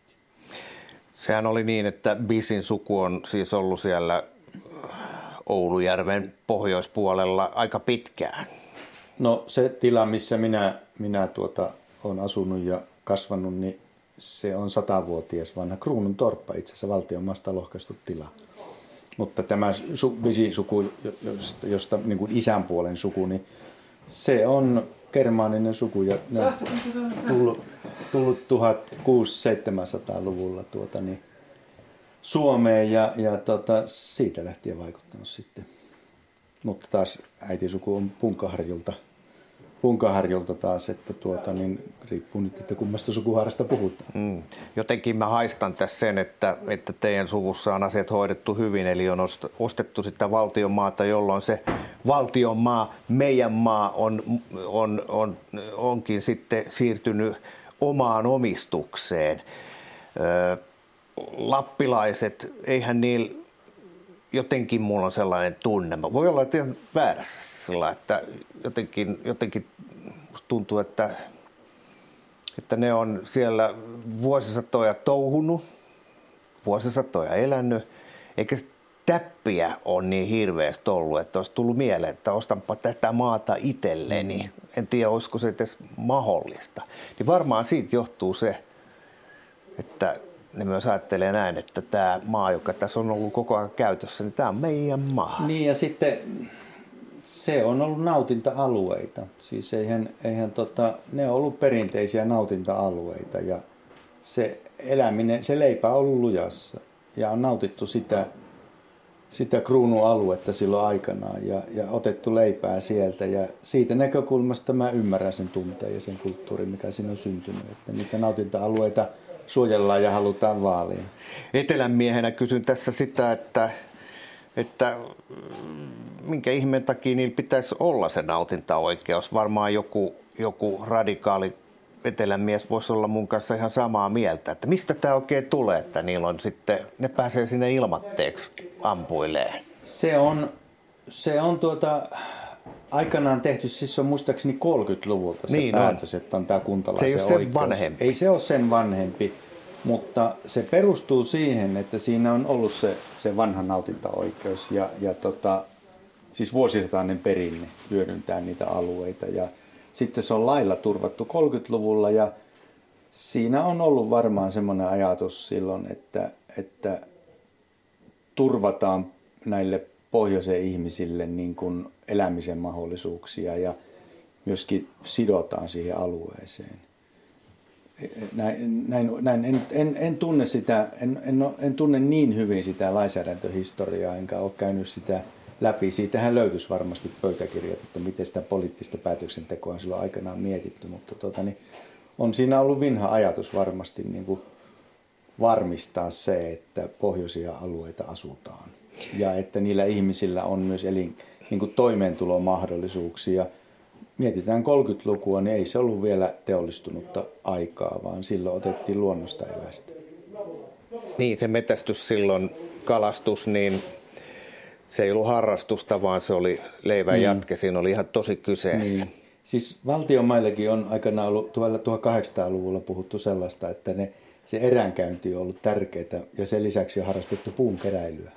[SPEAKER 2] Sehän oli niin, että Bisin suku on siis ollut siellä Oulujärven pohjoispuolella aika pitkään.
[SPEAKER 1] No se tila, missä minä, minä tuota, olen asunut ja kasvanut, niin se on satavuotias vanha kruunun torppa, itse asiassa valtion maasta lohkaistu tila. Mutta tämä su, suku, josta, josta niin kuin isän puolen suku, niin se on germaaninen suku ja ne on tullut, tullut 1600-1700-luvulla tuota, niin Suomeen ja, ja tota, siitä lähtien vaikuttanut sitten. Mutta taas äitisuku on Punkaharjulta – punkaharjulta taas, että tuota, niin riippuu nyt, että kummasta sukuhaarasta puhutaan. Mm.
[SPEAKER 2] Jotenkin mä haistan tässä sen, että, että teidän suvussa on asiat hoidettu hyvin, eli on ostettu sitä valtion maata, jolloin se valtion maa, meidän maa on, on, on, onkin sitten siirtynyt omaan omistukseen. Lappilaiset, eihän niillä jotenkin mulla on sellainen tunne. Mä voi olla että väärässä sillä, että jotenkin, jotenkin tuntuu, että, että ne on siellä vuosisatoja touhunut, vuosisatoja elänyt, eikä täppiä on niin hirveästi ollut, että olisi tullut mieleen, että ostanpa tätä maata itselleni. Mm. En tiedä, olisiko se edes mahdollista. Niin varmaan siitä johtuu se, että ne myös ajattelee näin, että tämä maa, joka tässä on ollut koko ajan käytössä, niin tämä on meidän maa.
[SPEAKER 1] Niin ja sitten se on ollut nautinta-alueita. Siis eihän, eihän tota, ne on ollut perinteisiä nautinta-alueita ja se eläminen, se leipä on ollut lujassa ja on nautittu sitä, sitä kruunualuetta silloin aikanaan ja, ja otettu leipää sieltä ja siitä näkökulmasta mä ymmärrän sen tunteen ja sen kulttuurin, mikä siinä on syntynyt, että niitä nautinta-alueita – suojellaan ja halutaan vaalia.
[SPEAKER 2] Etelän miehenä kysyn tässä sitä, että, että minkä ihmeen takia niillä pitäisi olla se nautintaoikeus. Varmaan joku, joku radikaali etelän mies voisi olla mun kanssa ihan samaa mieltä, että mistä tämä oikein tulee, että niillä on sitten, ne pääsee sinne ilmatteeksi ampuilee.
[SPEAKER 1] Se on, se on tuota, aikanaan tehty, siis se on muistaakseni 30-luvulta se niin päätös, on. että on tämä kuntalaisen
[SPEAKER 2] Se ei ole oikeus. vanhempi.
[SPEAKER 1] Ei se ole sen vanhempi, mutta se perustuu siihen, että siinä on ollut se, se vanha nautintaoikeus ja, ja tota, siis vuosisatainen perinne hyödyntää niitä alueita ja sitten se on lailla turvattu 30-luvulla ja siinä on ollut varmaan semmoinen ajatus silloin, että, että turvataan näille pohjoisen ihmisille niin kuin elämisen mahdollisuuksia ja myöskin sidotaan siihen alueeseen. Näin, näin, näin en, en, en, tunne sitä, en, en, en tunne niin hyvin sitä lainsäädäntöhistoriaa, enkä ole käynyt sitä läpi. Siitähän löytyisi varmasti pöytäkirjat, että miten sitä poliittista päätöksentekoa on silloin aikanaan mietitty, mutta tuota, niin on siinä ollut vinha ajatus varmasti niin kuin varmistaa se, että pohjoisia alueita asutaan ja että niillä ihmisillä on myös elin, niin kuin toimeentulomahdollisuuksia. Mietitään 30-lukua, niin ei se ollut vielä teollistunutta aikaa, vaan silloin otettiin luonnosta evästä.
[SPEAKER 2] Niin, se metästys silloin, kalastus, niin se ei ollut harrastusta, vaan se oli leivän mm. jatke. Siinä oli ihan tosi kyseessä. Niin.
[SPEAKER 1] Siis valtionmaillekin on aikanaan ollut 1800-luvulla puhuttu sellaista, että ne, se eränkäynti on ollut tärkeää ja sen lisäksi on harrastettu puunkeräilyä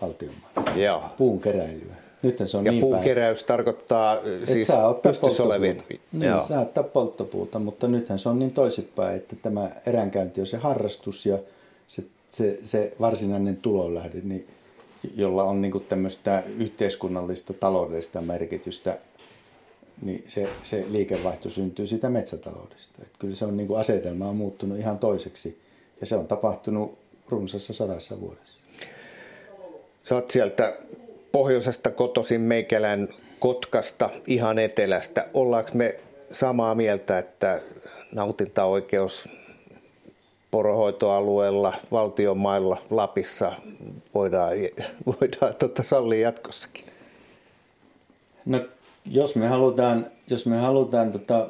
[SPEAKER 1] valtionmailla.
[SPEAKER 2] Joo.
[SPEAKER 1] Puunkeräilyä.
[SPEAKER 2] Nyt se on ja niin puunkeräys päin. tarkoittaa Et siis saa ottaa olevien.
[SPEAKER 1] Niin, Joo. saa ottaa polttopuuta, mutta nythän se on niin toisinpäin, että tämä eränkäynti on se harrastus ja se, se, se varsinainen tulonlähde, niin, jolla on niin tämmöistä yhteiskunnallista taloudellista merkitystä niin se, se liikevaihto syntyy siitä metsätaloudesta. Et kyllä se on niin asetelma on muuttunut ihan toiseksi ja se on tapahtunut runsassa sadassa vuodessa.
[SPEAKER 2] Sä oot sieltä pohjoisesta kotoisin Meikälän Kotkasta, ihan etelästä. Ollaanko me samaa mieltä, että nautintaoikeus porohoitoalueella, valtion mailla, Lapissa voidaan, voidaan tota sallia jatkossakin?
[SPEAKER 1] No jos me halutaan, jos me halutaan tota,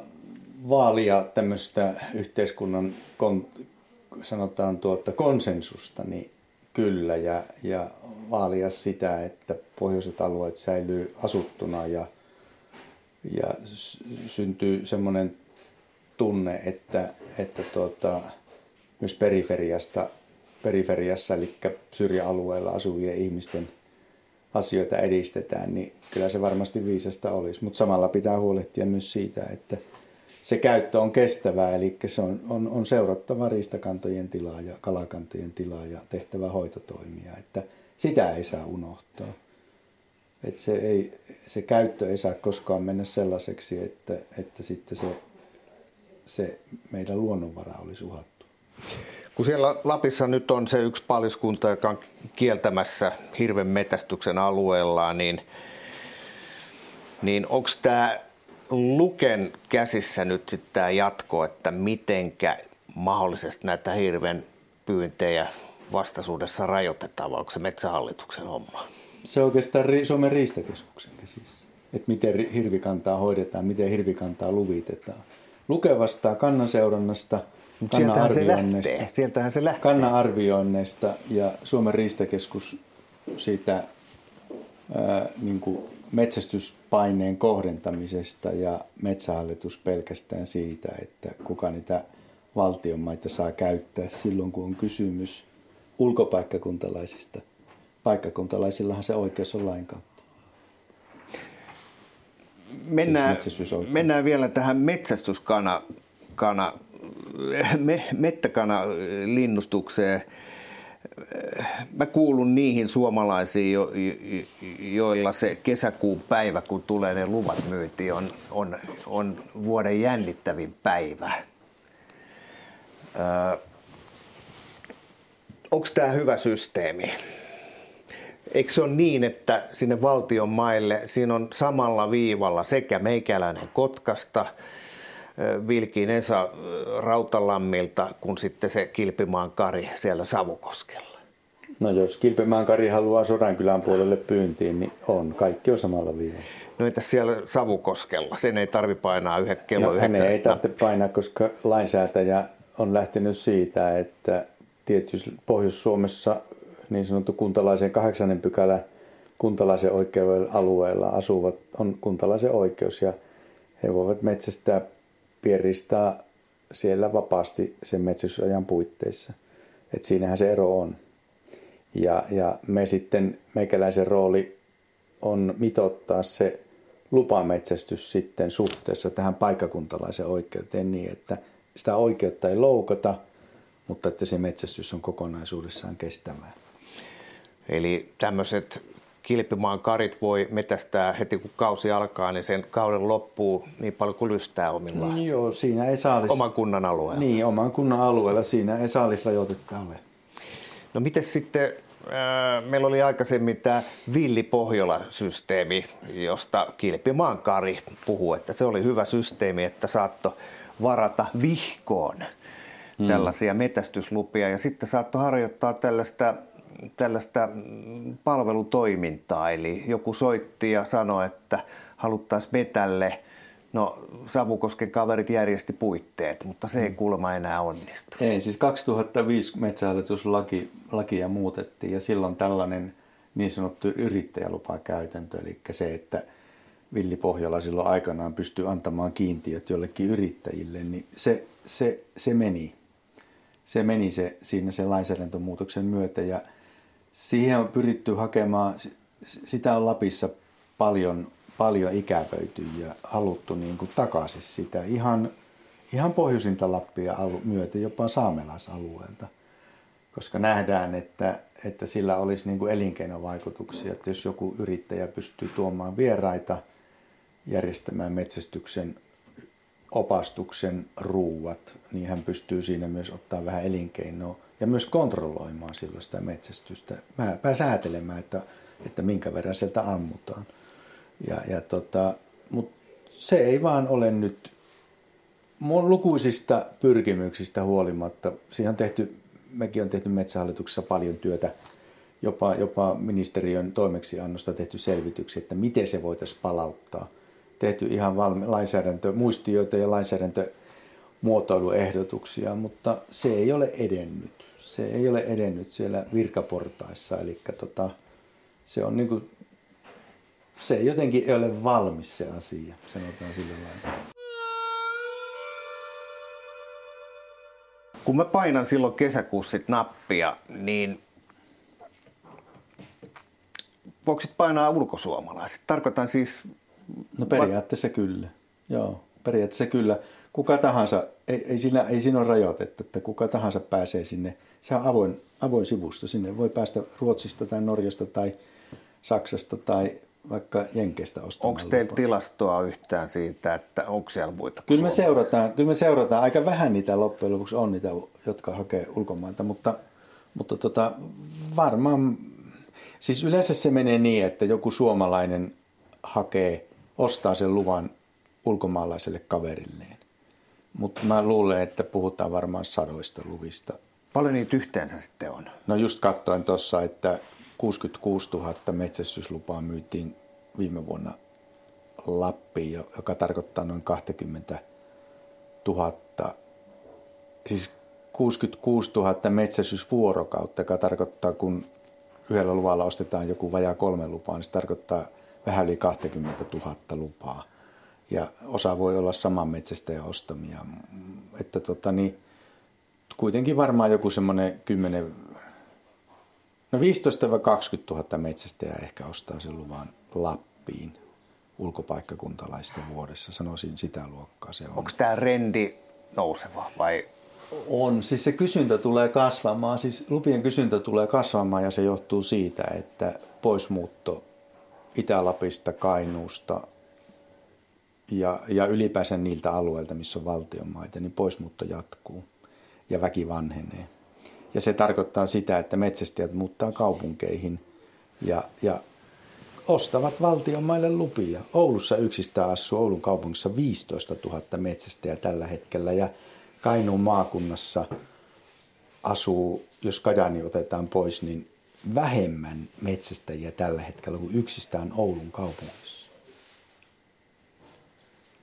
[SPEAKER 1] vaalia tämmöistä yhteiskunnan kon, sanotaan tuota, konsensusta, niin kyllä, ja, ja vaalia sitä, että pohjoiset alueet säilyy asuttuna ja, ja syntyy semmoinen tunne, että, että tuota, myös periferiasta, periferiassa, eli syrjäalueella asuvien ihmisten – asioita edistetään, niin kyllä se varmasti viisasta olisi. Mutta samalla pitää huolehtia myös siitä, että se käyttö on kestävää, eli se on, on, on seurattava riistakantojen tilaa ja kalakantojen tilaa ja tehtävä hoitotoimia, että sitä ei saa unohtaa. Että se, ei, se käyttö ei saa koskaan mennä sellaiseksi, että, että sitten se, se meidän luonnonvara olisi uhattu.
[SPEAKER 2] Kun siellä Lapissa nyt on se yksi paliskunta, joka on kieltämässä hirven metästyksen alueella, niin, niin onko tämä Luken käsissä nyt sitten tämä jatko, että mitenkä mahdollisesti näitä hirven pyyntejä vastaisuudessa rajoitetaan, vai onko se metsähallituksen homma?
[SPEAKER 1] Se on oikeastaan Suomen riistakeskuksen käsissä, että miten hirvikantaa hoidetaan, miten hirvikantaa luvitetaan. Luke vastaa kannanseurannasta –
[SPEAKER 2] Sieltähän se lähtee. Sieltähän se lähtee.
[SPEAKER 1] Kannan-arvioinneista ja Suomen riistakeskus siitä ää, niin kuin metsästyspaineen kohdentamisesta ja metsähallitus pelkästään siitä, että kuka niitä valtionmaita saa käyttää silloin, kun on kysymys ulkopaikkakuntalaisista. Paikkakuntalaisillahan se oikeus on lain kautta.
[SPEAKER 2] Mennään, siis mennään vielä tähän metsästyskana kana me, mettäkana linnustukseen. Mä kuulun niihin suomalaisiin, jo, joilla se kesäkuun päivä, kun tulee ne luvat myyntiin, on, on, on vuoden jännittävin päivä. Onko tämä hyvä systeemi? Eikö se ole niin, että sinne valtion maille siinä on samalla viivalla sekä meikäläinen Kotkasta – Vilkiin Esa Rautalammilta kuin sitten se Kilpimaan Kari siellä Savukoskella?
[SPEAKER 1] No jos Kilpimaan Kari haluaa Sodankylän puolelle pyyntiin, niin on. Kaikki on samalla viivalla.
[SPEAKER 2] No entäs siellä Savukoskella? Sen ei tarvi painaa yhden kello no,
[SPEAKER 1] yhdeksän. ei tarvitse painaa, koska lainsäätäjä on lähtenyt siitä, että tietysti Pohjois-Suomessa niin sanottu kuntalaisen kahdeksannen pykälän kuntalaisen oikeuden alueella asuvat on kuntalaisen oikeus ja he voivat metsästää pieristää siellä vapaasti sen metsästysajan puitteissa. Et siinähän se ero on. Ja, ja me sitten, meikäläisen rooli on mitottaa se lupametsästys sitten suhteessa tähän paikkakuntalaisen oikeuteen niin, että sitä oikeutta ei loukata, mutta että se metsästys on kokonaisuudessaan kestävää.
[SPEAKER 2] Eli tämmöiset kilpimaan karit voi metästää heti kun kausi alkaa, niin sen kauden loppuu niin paljon kuin lystää omillaan.
[SPEAKER 1] Mm, joo, siinä ei saalis...
[SPEAKER 2] Oman kunnan alueella.
[SPEAKER 1] Niin, oman kunnan alueella. Siinä ei saalisrajoitetta ole.
[SPEAKER 2] No miten sitten meillä oli aikaisemmin tämä Villi Pohjola-systeemi, josta Kilpimaan Kari puhuu, että se oli hyvä systeemi, että saatto varata vihkoon mm. tällaisia metästyslupia ja sitten saattoi harjoittaa tällaista, tällaista palvelutoimintaa. Eli joku soitti ja sanoi, että haluttaisiin metälle No Savukosken kaverit järjesti puitteet, mutta se ei mm. kuulemma enää onnistu.
[SPEAKER 1] Ei, siis 2005 metsähallituslaki lakia muutettiin ja silloin tällainen niin sanottu yrittäjälupakäytäntö, eli se, että Villi Pohjola silloin aikanaan pystyy antamaan kiintiöt jollekin yrittäjille, niin se, se, se meni. Se meni se, siinä sen lainsäädäntömuutoksen myötä ja siihen on pyritty hakemaan, sitä on Lapissa paljon paljon ikävöity ja haluttu niin kuin takaisin sitä ihan, ihan pohjoisinta Lappia myöten, jopa saamelaisalueelta. Koska nähdään, että, että sillä olisi niin kuin elinkeinovaikutuksia, että jos joku yrittäjä pystyy tuomaan vieraita, järjestämään metsästyksen opastuksen ruuat, niin hän pystyy siinä myös ottaa vähän elinkeinoa ja myös kontrolloimaan silloin sitä metsästystä, säätelemään, että, että minkä verran sieltä ammutaan. Ja, ja tota, Mutta se ei vaan ole nyt mun lukuisista pyrkimyksistä huolimatta. Siihen on tehty, mekin on tehty Metsähallituksessa paljon työtä, jopa, jopa ministeriön toimeksiannosta tehty selvityksiä, että miten se voitaisiin palauttaa. Tehty ihan valmi, lainsäädäntö, muistioita ja lainsäädäntömuotoiluehdotuksia, mutta se ei ole edennyt. Se ei ole edennyt siellä virkaportaissa, eli tota, se on niin kuin se jotenkin ei ole valmis se asia, sanotaan sillä lailla.
[SPEAKER 2] Kun mä painan silloin kesäkuussa nappia, niin voiko painaa ulkosuomalaiset? Tarkoitan siis...
[SPEAKER 1] No periaatteessa va- kyllä. Joo, periaatteessa kyllä. Kuka tahansa, ei, ei, siinä, ei siinä ole rajoitetta, että kuka tahansa pääsee sinne. Se on avoin, avoin sivusto. Sinne voi päästä Ruotsista tai Norjasta tai Saksasta tai vaikka Jenkeistä ostamalla.
[SPEAKER 2] Onko teillä tilastoa yhtään siitä, että onko siellä muita
[SPEAKER 1] kyllä me, seurataan, kyllä me seurataan. Aika vähän niitä loppujen lopuksi on niitä, jotka hakee ulkomailta, mutta, mutta tota, varmaan, siis yleensä se menee niin, että joku suomalainen hakee, ostaa sen luvan ulkomaalaiselle kaverilleen. Mutta mä luulen, että puhutaan varmaan sadoista luvista.
[SPEAKER 2] Paljon niitä yhteensä sitten on?
[SPEAKER 1] No just katsoin tuossa, että 66 000 metsästyslupaa myytiin viime vuonna Lappiin, joka tarkoittaa noin 20 000, siis 66 000 metsästysvuorokautta, joka tarkoittaa, kun yhdellä luvalla ostetaan joku vajaa kolme lupaa, niin se tarkoittaa vähän yli 20 000 lupaa. Ja osa voi olla saman metsästäjän ostamia. Että tota, niin, kuitenkin varmaan joku semmoinen 10 No 15-20 000 metsästäjää ehkä ostaa sen luvan Lappiin ulkopaikkakuntalaista vuodessa. Sanoisin sitä luokkaa se on.
[SPEAKER 2] Onko tämä rendi nouseva vai?
[SPEAKER 1] On, siis se kysyntä tulee kasvamaan, siis lupien kysyntä tulee kasvamaan ja se johtuu siitä, että poismuutto Itä-Lapista, Kainuusta ja, ja ylipäänsä niiltä alueilta, missä on valtionmaita, niin poismuutto jatkuu ja väki vanhenee. Ja se tarkoittaa sitä, että metsästäjät muuttaa kaupunkeihin ja, ja ostavat valtion maille lupia. Oulussa yksistään asuu Oulun kaupungissa 15 000 metsästäjää tällä hetkellä ja Kainuun maakunnassa asuu, jos Kajani otetaan pois, niin vähemmän metsästäjiä tällä hetkellä kuin yksistään Oulun kaupungissa.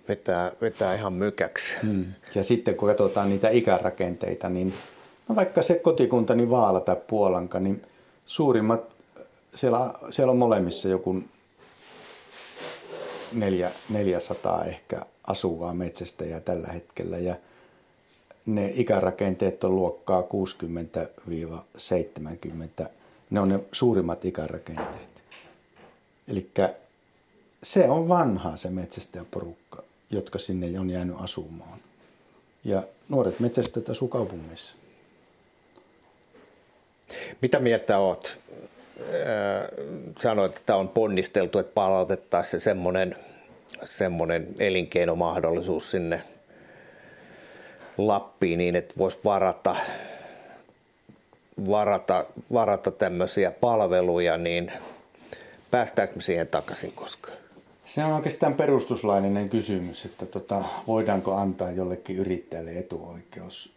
[SPEAKER 2] Vetää, vetää ihan mykäksi. Hmm.
[SPEAKER 1] Ja sitten kun katsotaan niitä ikärakenteita, niin No vaikka se kotikuntani Vaala tai Puolanka, niin suurimmat, siellä, siellä on molemmissa joku neljä, 400 ehkä asuvaa metsästäjää tällä hetkellä ja ne ikärakenteet on luokkaa 60-70. Ne on ne suurimmat ikärakenteet. Eli se on vanha se metsästäjäporukka, jotka sinne on jäänyt asumaan. Ja nuoret metsästäjät asuu kaupungissa.
[SPEAKER 2] Mitä mieltä oot? sanoit, että on ponnisteltu, että palautettaisiin se semmoinen, semmoinen elinkeinomahdollisuus sinne Lappiin niin, että voisi varata, varata, varata tämmöisiä palveluja, niin päästäänkö siihen takaisin koskaan?
[SPEAKER 1] Se on oikeastaan perustuslaillinen kysymys, että tota, voidaanko antaa jollekin yrittäjälle etuoikeus.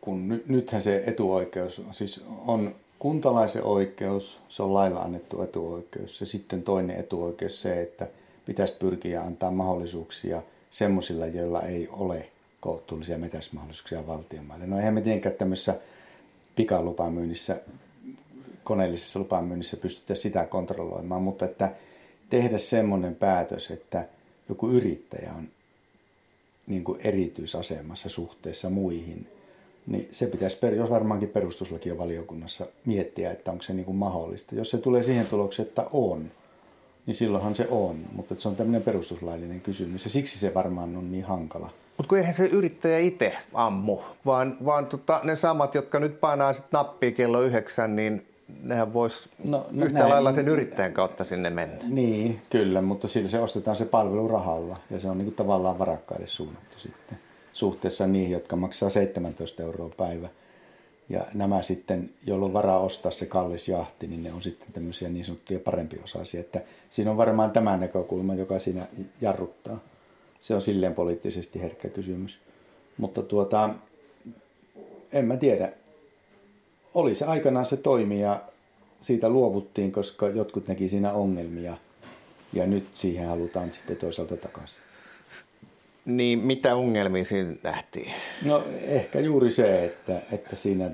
[SPEAKER 1] Kun ny, nythän se etuoikeus siis on kuntalaisen oikeus, se on lailla annettu etuoikeus. Ja sitten toinen etuoikeus se, että pitäisi pyrkiä antaa mahdollisuuksia semmoisilla, joilla ei ole kohtuullisia metäsmahdollisuuksia valtionmaille. No eihän me tietenkään tämmöisessä pikalupamyynnissä koneellisessa lupamyynnissä pystytä sitä kontrolloimaan, mutta että tehdä semmoinen päätös, että joku yrittäjä on niin kuin erityisasemassa suhteessa muihin, niin se pitäisi, jos varmaankin perustuslaki valiokunnassa miettiä, että onko se niin kuin mahdollista. Jos se tulee siihen tulokseen, että on, niin silloinhan se on, mutta se on tämmöinen perustuslaillinen kysymys ja siksi se varmaan on niin hankala.
[SPEAKER 2] Mutta kun eihän se yrittäjä itse ammu, vaan, vaan tota, ne samat, jotka nyt painaa sit nappia kello yhdeksän, niin nehän voisi no, no, yhtä näin, lailla sen yrittäjän kautta sinne mennä.
[SPEAKER 1] Niin, kyllä, mutta sillä se ostetaan se palvelu rahalla ja se on niin kuin tavallaan varakkaille suunnattu sitten suhteessa niihin, jotka maksaa 17 euroa päivä. Ja nämä sitten, joilla on varaa ostaa se kallis jahti, niin ne on sitten tämmöisiä niin sanottuja parempiosaisia. Että siinä on varmaan tämä näkökulma, joka siinä jarruttaa. Se on silleen poliittisesti herkkä kysymys. Mutta tuota, en mä tiedä oli se aikanaan se toimi ja siitä luovuttiin, koska jotkut näki siinä ongelmia ja nyt siihen halutaan sitten toisaalta takaisin.
[SPEAKER 2] Niin mitä ongelmia siinä nähtiin?
[SPEAKER 1] No ehkä juuri se, että, että siinä...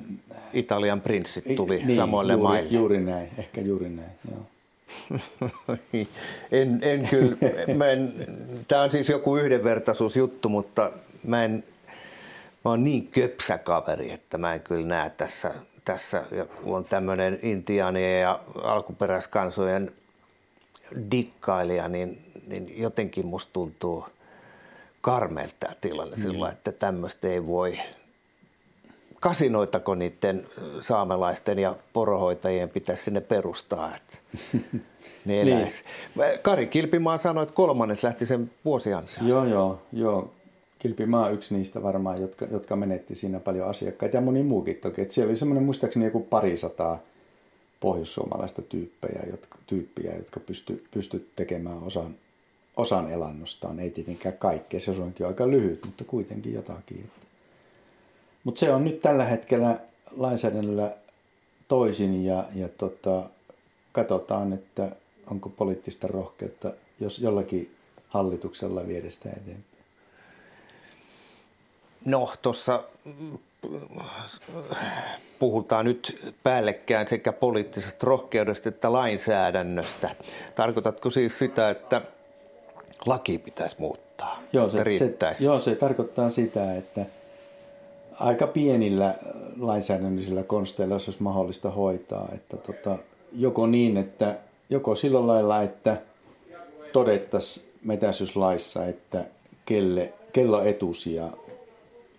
[SPEAKER 2] Italian prinssit tuli niin, samoille
[SPEAKER 1] juuri,
[SPEAKER 2] maille.
[SPEAKER 1] Juuri näin, ehkä juuri näin, joo.
[SPEAKER 2] en, en kyllä, mä en, tämä on siis joku yhdenvertaisuusjuttu, mutta mä en, mä oon niin köpsä kaveri, että mä en kyllä näe tässä tässä, kun on tämmöinen intiaanien ja alkuperäiskansojen dikkailija, niin, niin jotenkin musta tuntuu karmeelta tilanne mm. sillä, että tämmöistä ei voi kasinoitako niiden saamelaisten ja porohoitajien pitäisi sinne perustaa, että ne eläisi. niin. Kari Kilpimaa sanoi, että kolmannes lähti sen vuosiansiosta.
[SPEAKER 1] Joo, joo, joo. Kilpimaa yksi niistä varmaan, jotka, jotka menetti siinä paljon asiakkaita ja moni muukin toki. Et siellä oli semmoinen muistaakseni joku parisataa pohjoissuomalaista tyyppejä, jotka, tyyppiä, jotka pysty, pysty tekemään osan, osan elannostaan. Ei tietenkään kaikkea, se onkin aika lyhyt, mutta kuitenkin jotakin. Mutta se on nyt tällä hetkellä lainsäädännöllä toisin ja, ja tota, katsotaan, että onko poliittista rohkeutta, jos jollakin hallituksella viedä sitä eteenpäin.
[SPEAKER 2] No, tuossa puhutaan nyt päällekkäin sekä poliittisesta rohkeudesta että lainsäädännöstä. Tarkoitatko siis sitä, että laki pitäisi muuttaa?
[SPEAKER 1] Joo, se, se, joo, se tarkoittaa sitä, että aika pienillä lainsäädännöllisillä konsteilla olisi mahdollista hoitaa. Että tota, joko niin, että joko sillä lailla, että todettaisiin metäisyyslaissa, että kelle, kello etusia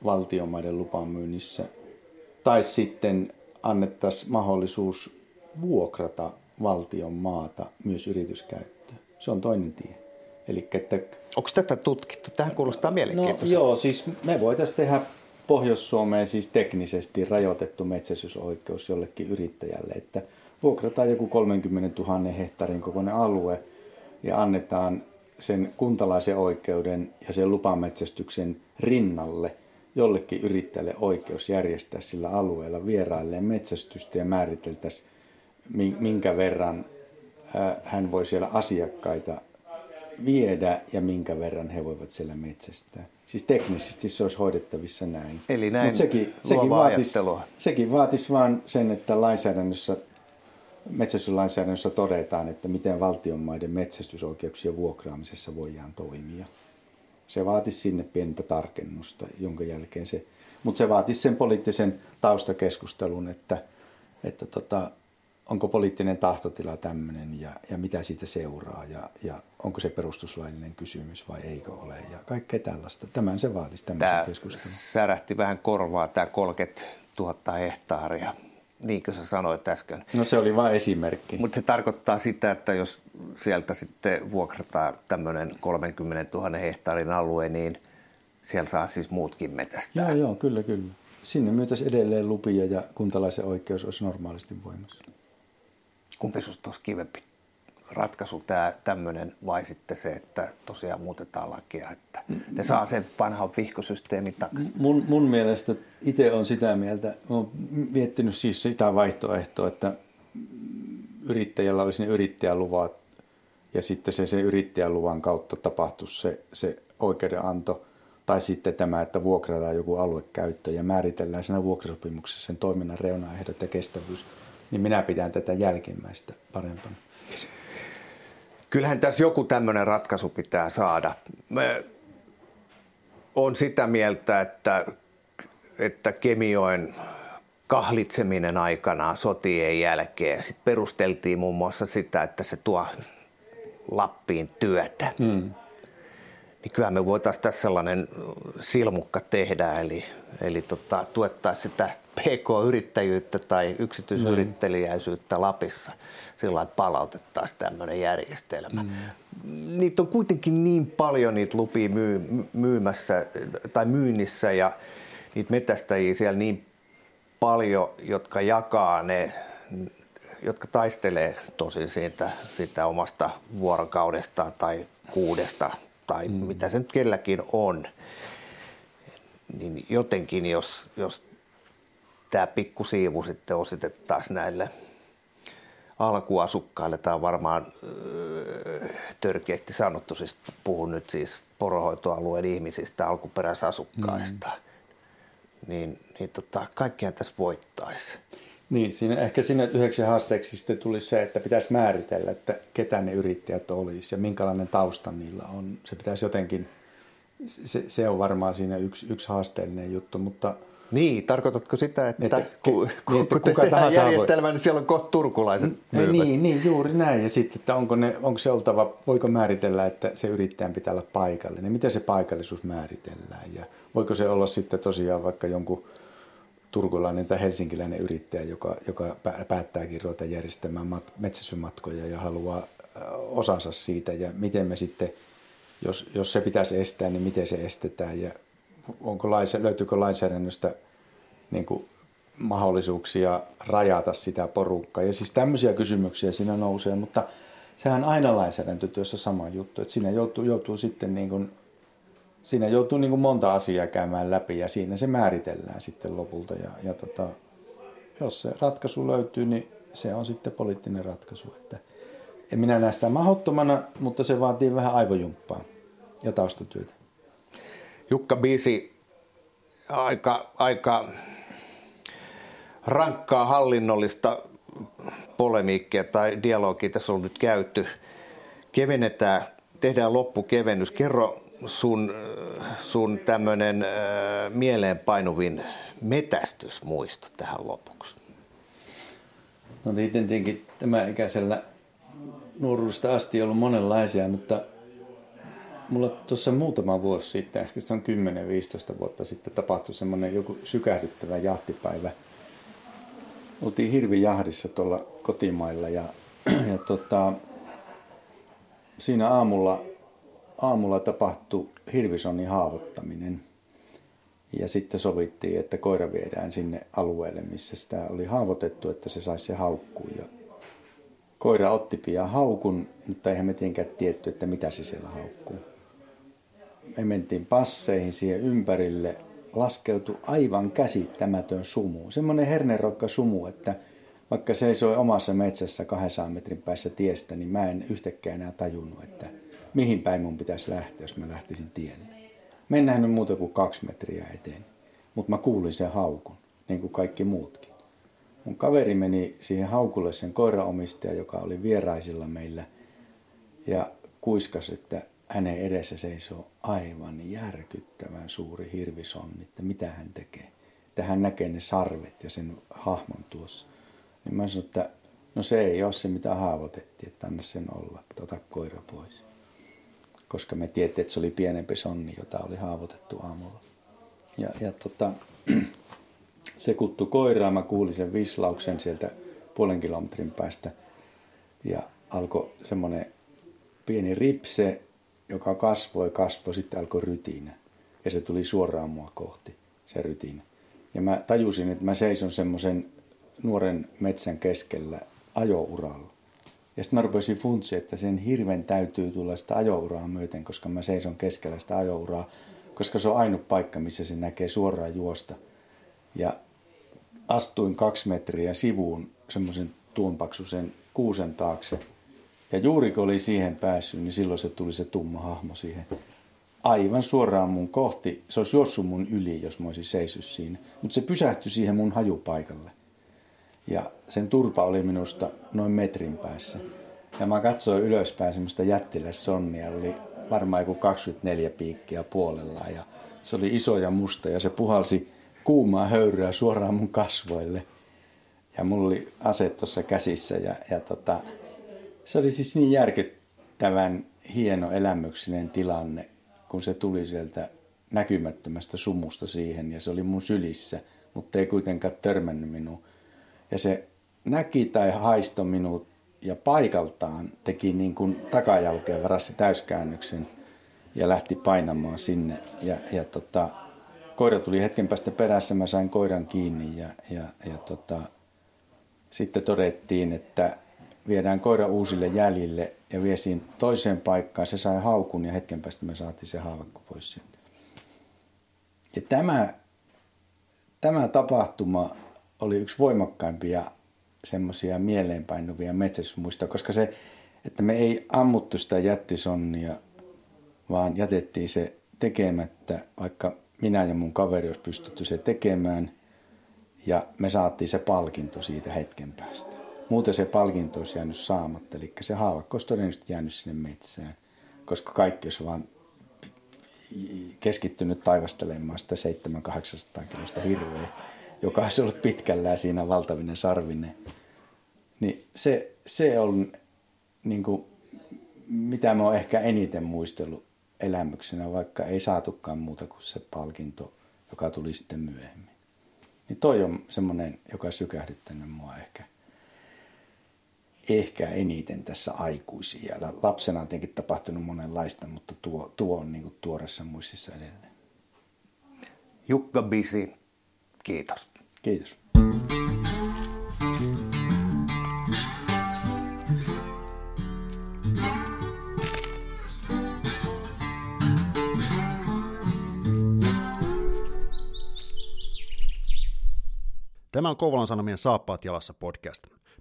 [SPEAKER 1] valtionmaiden lupamyynnissä. Tai sitten annettaisiin mahdollisuus vuokrata valtion maata myös yrityskäyttöön. Se on toinen tie.
[SPEAKER 2] Eli että, Onko tätä tutkittu? Tähän kuulostaa mielenkiintoista.
[SPEAKER 1] No, joo, siis me voitaisiin tehdä Pohjois-Suomeen siis teknisesti rajoitettu metsästysoikeus jollekin yrittäjälle, että vuokrataan joku 30 000 hehtaarin kokoinen alue ja annetaan sen kuntalaisen oikeuden ja sen lupametsästyksen rinnalle – jollekin yrittäjälle oikeus järjestää sillä alueella vierailleen metsästystä ja määriteltäisiin, minkä verran hän voi siellä asiakkaita viedä ja minkä verran he voivat siellä metsästää. Siis teknisesti se olisi hoidettavissa näin.
[SPEAKER 2] Eli näin Mut sekin, sekin vaatisi,
[SPEAKER 1] sekin vaatisi vain sen, että lainsäädännössä, metsästyslainsäädännössä todetaan, että miten valtionmaiden metsästysoikeuksien vuokraamisessa voidaan toimia. Se vaatisi sinne pientä tarkennusta, jonka jälkeen se, mutta se vaatisi sen poliittisen taustakeskustelun, että, että tota, onko poliittinen tahtotila tämmöinen ja, ja mitä siitä seuraa ja, ja onko se perustuslaillinen kysymys vai eikö ole ja kaikkea tällaista. Tämän se vaatisi tämmöisen
[SPEAKER 2] tämä
[SPEAKER 1] keskustelun.
[SPEAKER 2] särähti vähän korvaa tämä 30 000 hehtaaria niin kuin sä sanoit äsken.
[SPEAKER 1] No se oli vain esimerkki.
[SPEAKER 2] Mutta se tarkoittaa sitä, että jos sieltä sitten vuokrataan tämmöinen 30 000 hehtaarin alue, niin siellä saa siis muutkin metästää.
[SPEAKER 1] Joo, joo, kyllä, kyllä. Sinne myötäisi edelleen lupia ja kuntalaisen oikeus olisi normaalisti voimassa.
[SPEAKER 2] Kumpi sinusta olisi kivempi? Ratkaisu tämä tämmöinen vai sitten se, että tosiaan muutetaan lakia, että ne saa sen vanhan vihkosysteemin takaisin?
[SPEAKER 1] Mun, mun mielestä itse on sitä mieltä, olen miettinyt siis sitä vaihtoehtoa, että yrittäjällä olisi ne yrittäjäluvat ja sitten se, se yrittäjäluvan kautta tapahtuisi se, se oikeudenanto tai sitten tämä, että vuokrataan joku aluekäyttö ja määritellään siinä vuokrasopimuksessa sen toiminnan reunaehdot ja kestävyys, niin minä pidän tätä jälkimmäistä parempana.
[SPEAKER 2] Kyllähän tässä joku tämmöinen ratkaisu pitää saada. Mä on sitä mieltä, että, että Kemioen kahlitseminen aikanaan sotien jälkeen sit perusteltiin muun muassa sitä, että se tuo Lappiin työtä. Hmm. Niin kyllä me voitaisiin tässä sellainen silmukka tehdä, eli, eli tota, tuettaisiin sitä PK-yrittäjyyttä tai yksityisyrittäjäisyyttä Lapissa sillä että palautettaisiin tämmöinen järjestelmä. Mm. Niitä on kuitenkin niin paljon niitä lupia myy, myymässä tai myynnissä ja niitä metästäjiä siellä niin paljon, jotka jakaa ne, jotka taistelee tosi siitä, siitä omasta vuorokaudestaan tai kuudesta tai mm. mitä se nyt kelläkin on. Niin jotenkin, jos, jos tämä pikkusiivu sitten ositettaisiin näille alkuasukkaille, tämä on varmaan öö, törkeästi sanottu, siis puhun nyt siis porohoitoalueen ihmisistä, alkuperäisasukkaista, mm. niin, niin tota, kaikkiaan tässä voittaisi.
[SPEAKER 1] Niin, siinä, ehkä siinä yhdeksi haasteeksi sitten tuli se, että pitäisi määritellä, että ketä ne yrittäjät olisi ja minkälainen tausta niillä on. Se pitäisi jotenkin, se, se on varmaan siinä yksi, yksi haasteellinen juttu, mutta –
[SPEAKER 2] niin, tarkoitatko sitä, että, että, ku, ku, niin, että kun kuka tehdään järjestelmä, niin siellä on kohta turkulaiset
[SPEAKER 1] myyvät. Niin, niin, juuri näin. Ja sitten, että onko, ne, onko se oltava, voiko määritellä, että se yrittäjän pitää olla paikallinen. Miten se paikallisuus määritellään? Ja voiko se olla sitten tosiaan vaikka jonkun turkulainen tai helsinkiläinen yrittäjä, joka, joka päättääkin ruveta järjestämään mat, metsästysmatkoja ja haluaa osansa siitä. Ja miten me sitten, jos, jos se pitäisi estää, niin miten se estetään ja onko laise, löytyykö lainsäädännöstä niin kuin mahdollisuuksia rajata sitä porukkaa. Ja siis tämmöisiä kysymyksiä siinä nousee, mutta sehän aina lainsäädäntötyössä sama juttu, että siinä joutuu, joutuu sitten niin kuin, siinä joutuu niin kuin monta asiaa käymään läpi ja siinä se määritellään sitten lopulta. Ja, ja tota, jos se ratkaisu löytyy, niin se on sitten poliittinen ratkaisu. Että en minä näe sitä mahdottomana, mutta se vaatii vähän aivojumppaa ja taustatyötä.
[SPEAKER 2] Jukka Biisi, aika, aika rankkaa hallinnollista polemiikkia tai dialogia tässä on nyt käyty. Kevennetään, tehdään loppukevennys. Kerro sun, sun tämmöinen äh, mieleenpainuvin metästysmuisto tähän lopuksi.
[SPEAKER 1] No tietenkin tämä ikäisellä nuoruudesta asti ollut monenlaisia, mutta mulla tuossa muutama vuosi sitten, ehkä se on 10-15 vuotta sitten, tapahtui semmoinen joku sykähdyttävä jahtipäivä. Oltiin hirvijahdissa tuolla kotimailla ja, ja tota, siinä aamulla, aamulla tapahtui hirvisonnin haavoittaminen. Ja sitten sovittiin, että koira viedään sinne alueelle, missä sitä oli haavoitettu, että se saisi se haukkuu. Ja koira otti pian haukun, mutta eihän me tietenkään tietty, että mitä se siellä haukkuu me mentiin passeihin siihen ympärille, laskeutui aivan käsittämätön sumu. Semmoinen hernerokka sumu, että vaikka seisoi omassa metsässä 200 metrin päässä tiestä, niin mä en yhtäkkiä enää tajunnut, että mihin päin mun pitäisi lähteä, jos mä lähtisin tielle. Mennään nyt muuta kuin kaksi metriä eteen, mutta mä kuulin sen haukun, niin kuin kaikki muutkin. Mun kaveri meni siihen haukulle sen koiraomistaja, joka oli vieraisilla meillä, ja kuiskas, että hänen edessä seisoo aivan järkyttävän suuri hirvisonni, että mitä hän tekee. Että hän näkee ne sarvet ja sen hahmon tuossa. Niin mä sanoin, että no se ei ole se mitä haavoitettiin, että anna sen olla, että ota koira pois. Koska me tiedettiin, että se oli pienempi sonni, jota oli haavoitettu aamulla. Ja, ja tota, Se kuttu koiraa, mä kuulin sen vislauksen sieltä puolen kilometrin päästä ja alkoi semmoinen pieni ripse, joka kasvoi, kasvoi, sitten alkoi rytinä. Ja se tuli suoraan mua kohti, se rytinä. Ja mä tajusin, että mä seison semmoisen nuoren metsän keskellä ajouralla. Ja sitten mä rupesin funtsi, että sen hirven täytyy tulla sitä ajouraa myöten, koska mä seison keskellä sitä ajouraa, koska se on ainut paikka, missä se näkee suoraan juosta. Ja astuin kaksi metriä sivuun semmoisen tuonpaksuisen kuusen taakse. Ja juuri kun oli siihen päässyt, niin silloin se tuli se tumma hahmo siihen aivan suoraan mun kohti. Se olisi juossut mun yli, jos mä olisin seissyt siinä. Mutta se pysähtyi siihen mun hajupaikalle. Ja sen turpa oli minusta noin metrin päässä. Ja mä katsoin ylöspäin semmoista jättilässonnia. Oli varmaan joku 24 piikkiä puolella ja se oli iso ja musta ja se puhalsi kuumaa höyryä suoraan mun kasvoille. Ja mulla oli ase tuossa käsissä ja, ja tota, se oli siis niin järkyttävän hieno elämyksinen tilanne, kun se tuli sieltä näkymättömästä sumusta siihen ja se oli mun sylissä, mutta ei kuitenkaan törmännyt minuun. Ja se näki tai haisto minut ja paikaltaan teki niin kuin takajalkeen varassa täyskäännöksen ja lähti painamaan sinne. Ja, ja tota, koira tuli hetken päästä perässä, mä sain koiran kiinni ja, ja, ja tota, sitten todettiin, että viedään koira uusille jäljille ja viesiin toiseen paikkaan. Se sai haukun ja hetken päästä me saatiin se haavakko pois sieltä. Ja tämä, tämä tapahtuma oli yksi voimakkaimpia semmoisia mieleenpainuvia metsästysmuistoja, koska se, että me ei ammuttu sitä jättisonnia, vaan jätettiin se tekemättä, vaikka minä ja mun kaveri olisi pystytty se tekemään, ja me saatiin se palkinto siitä hetken päästä. Muuten se palkinto olisi jäänyt saamatta, eli se haavakko olisi todennäköisesti jäänyt sinne metsään, koska kaikki olisi vaan keskittynyt taivastelemaan sitä 700-800 kilosta hirveä joka olisi ollut pitkällään siinä valtavinen sarvinen. Niin se, se on niin kuin, mitä mä oon ehkä eniten muistellut elämyksenä, vaikka ei saatukaan muuta kuin se palkinto, joka tuli sitten myöhemmin. Niin toi on semmoinen, joka on sykähdyttänyt mua ehkä, ehkä eniten tässä aikuisia. Lapsena on tietenkin tapahtunut monenlaista, mutta tuo, tuo on niin kuin tuoressa muistissa edelleen.
[SPEAKER 2] Jukka Bisi, kiitos.
[SPEAKER 1] Kiitos.
[SPEAKER 3] Tämä on Kouvolan Sanomien Saappaat jalassa podcast.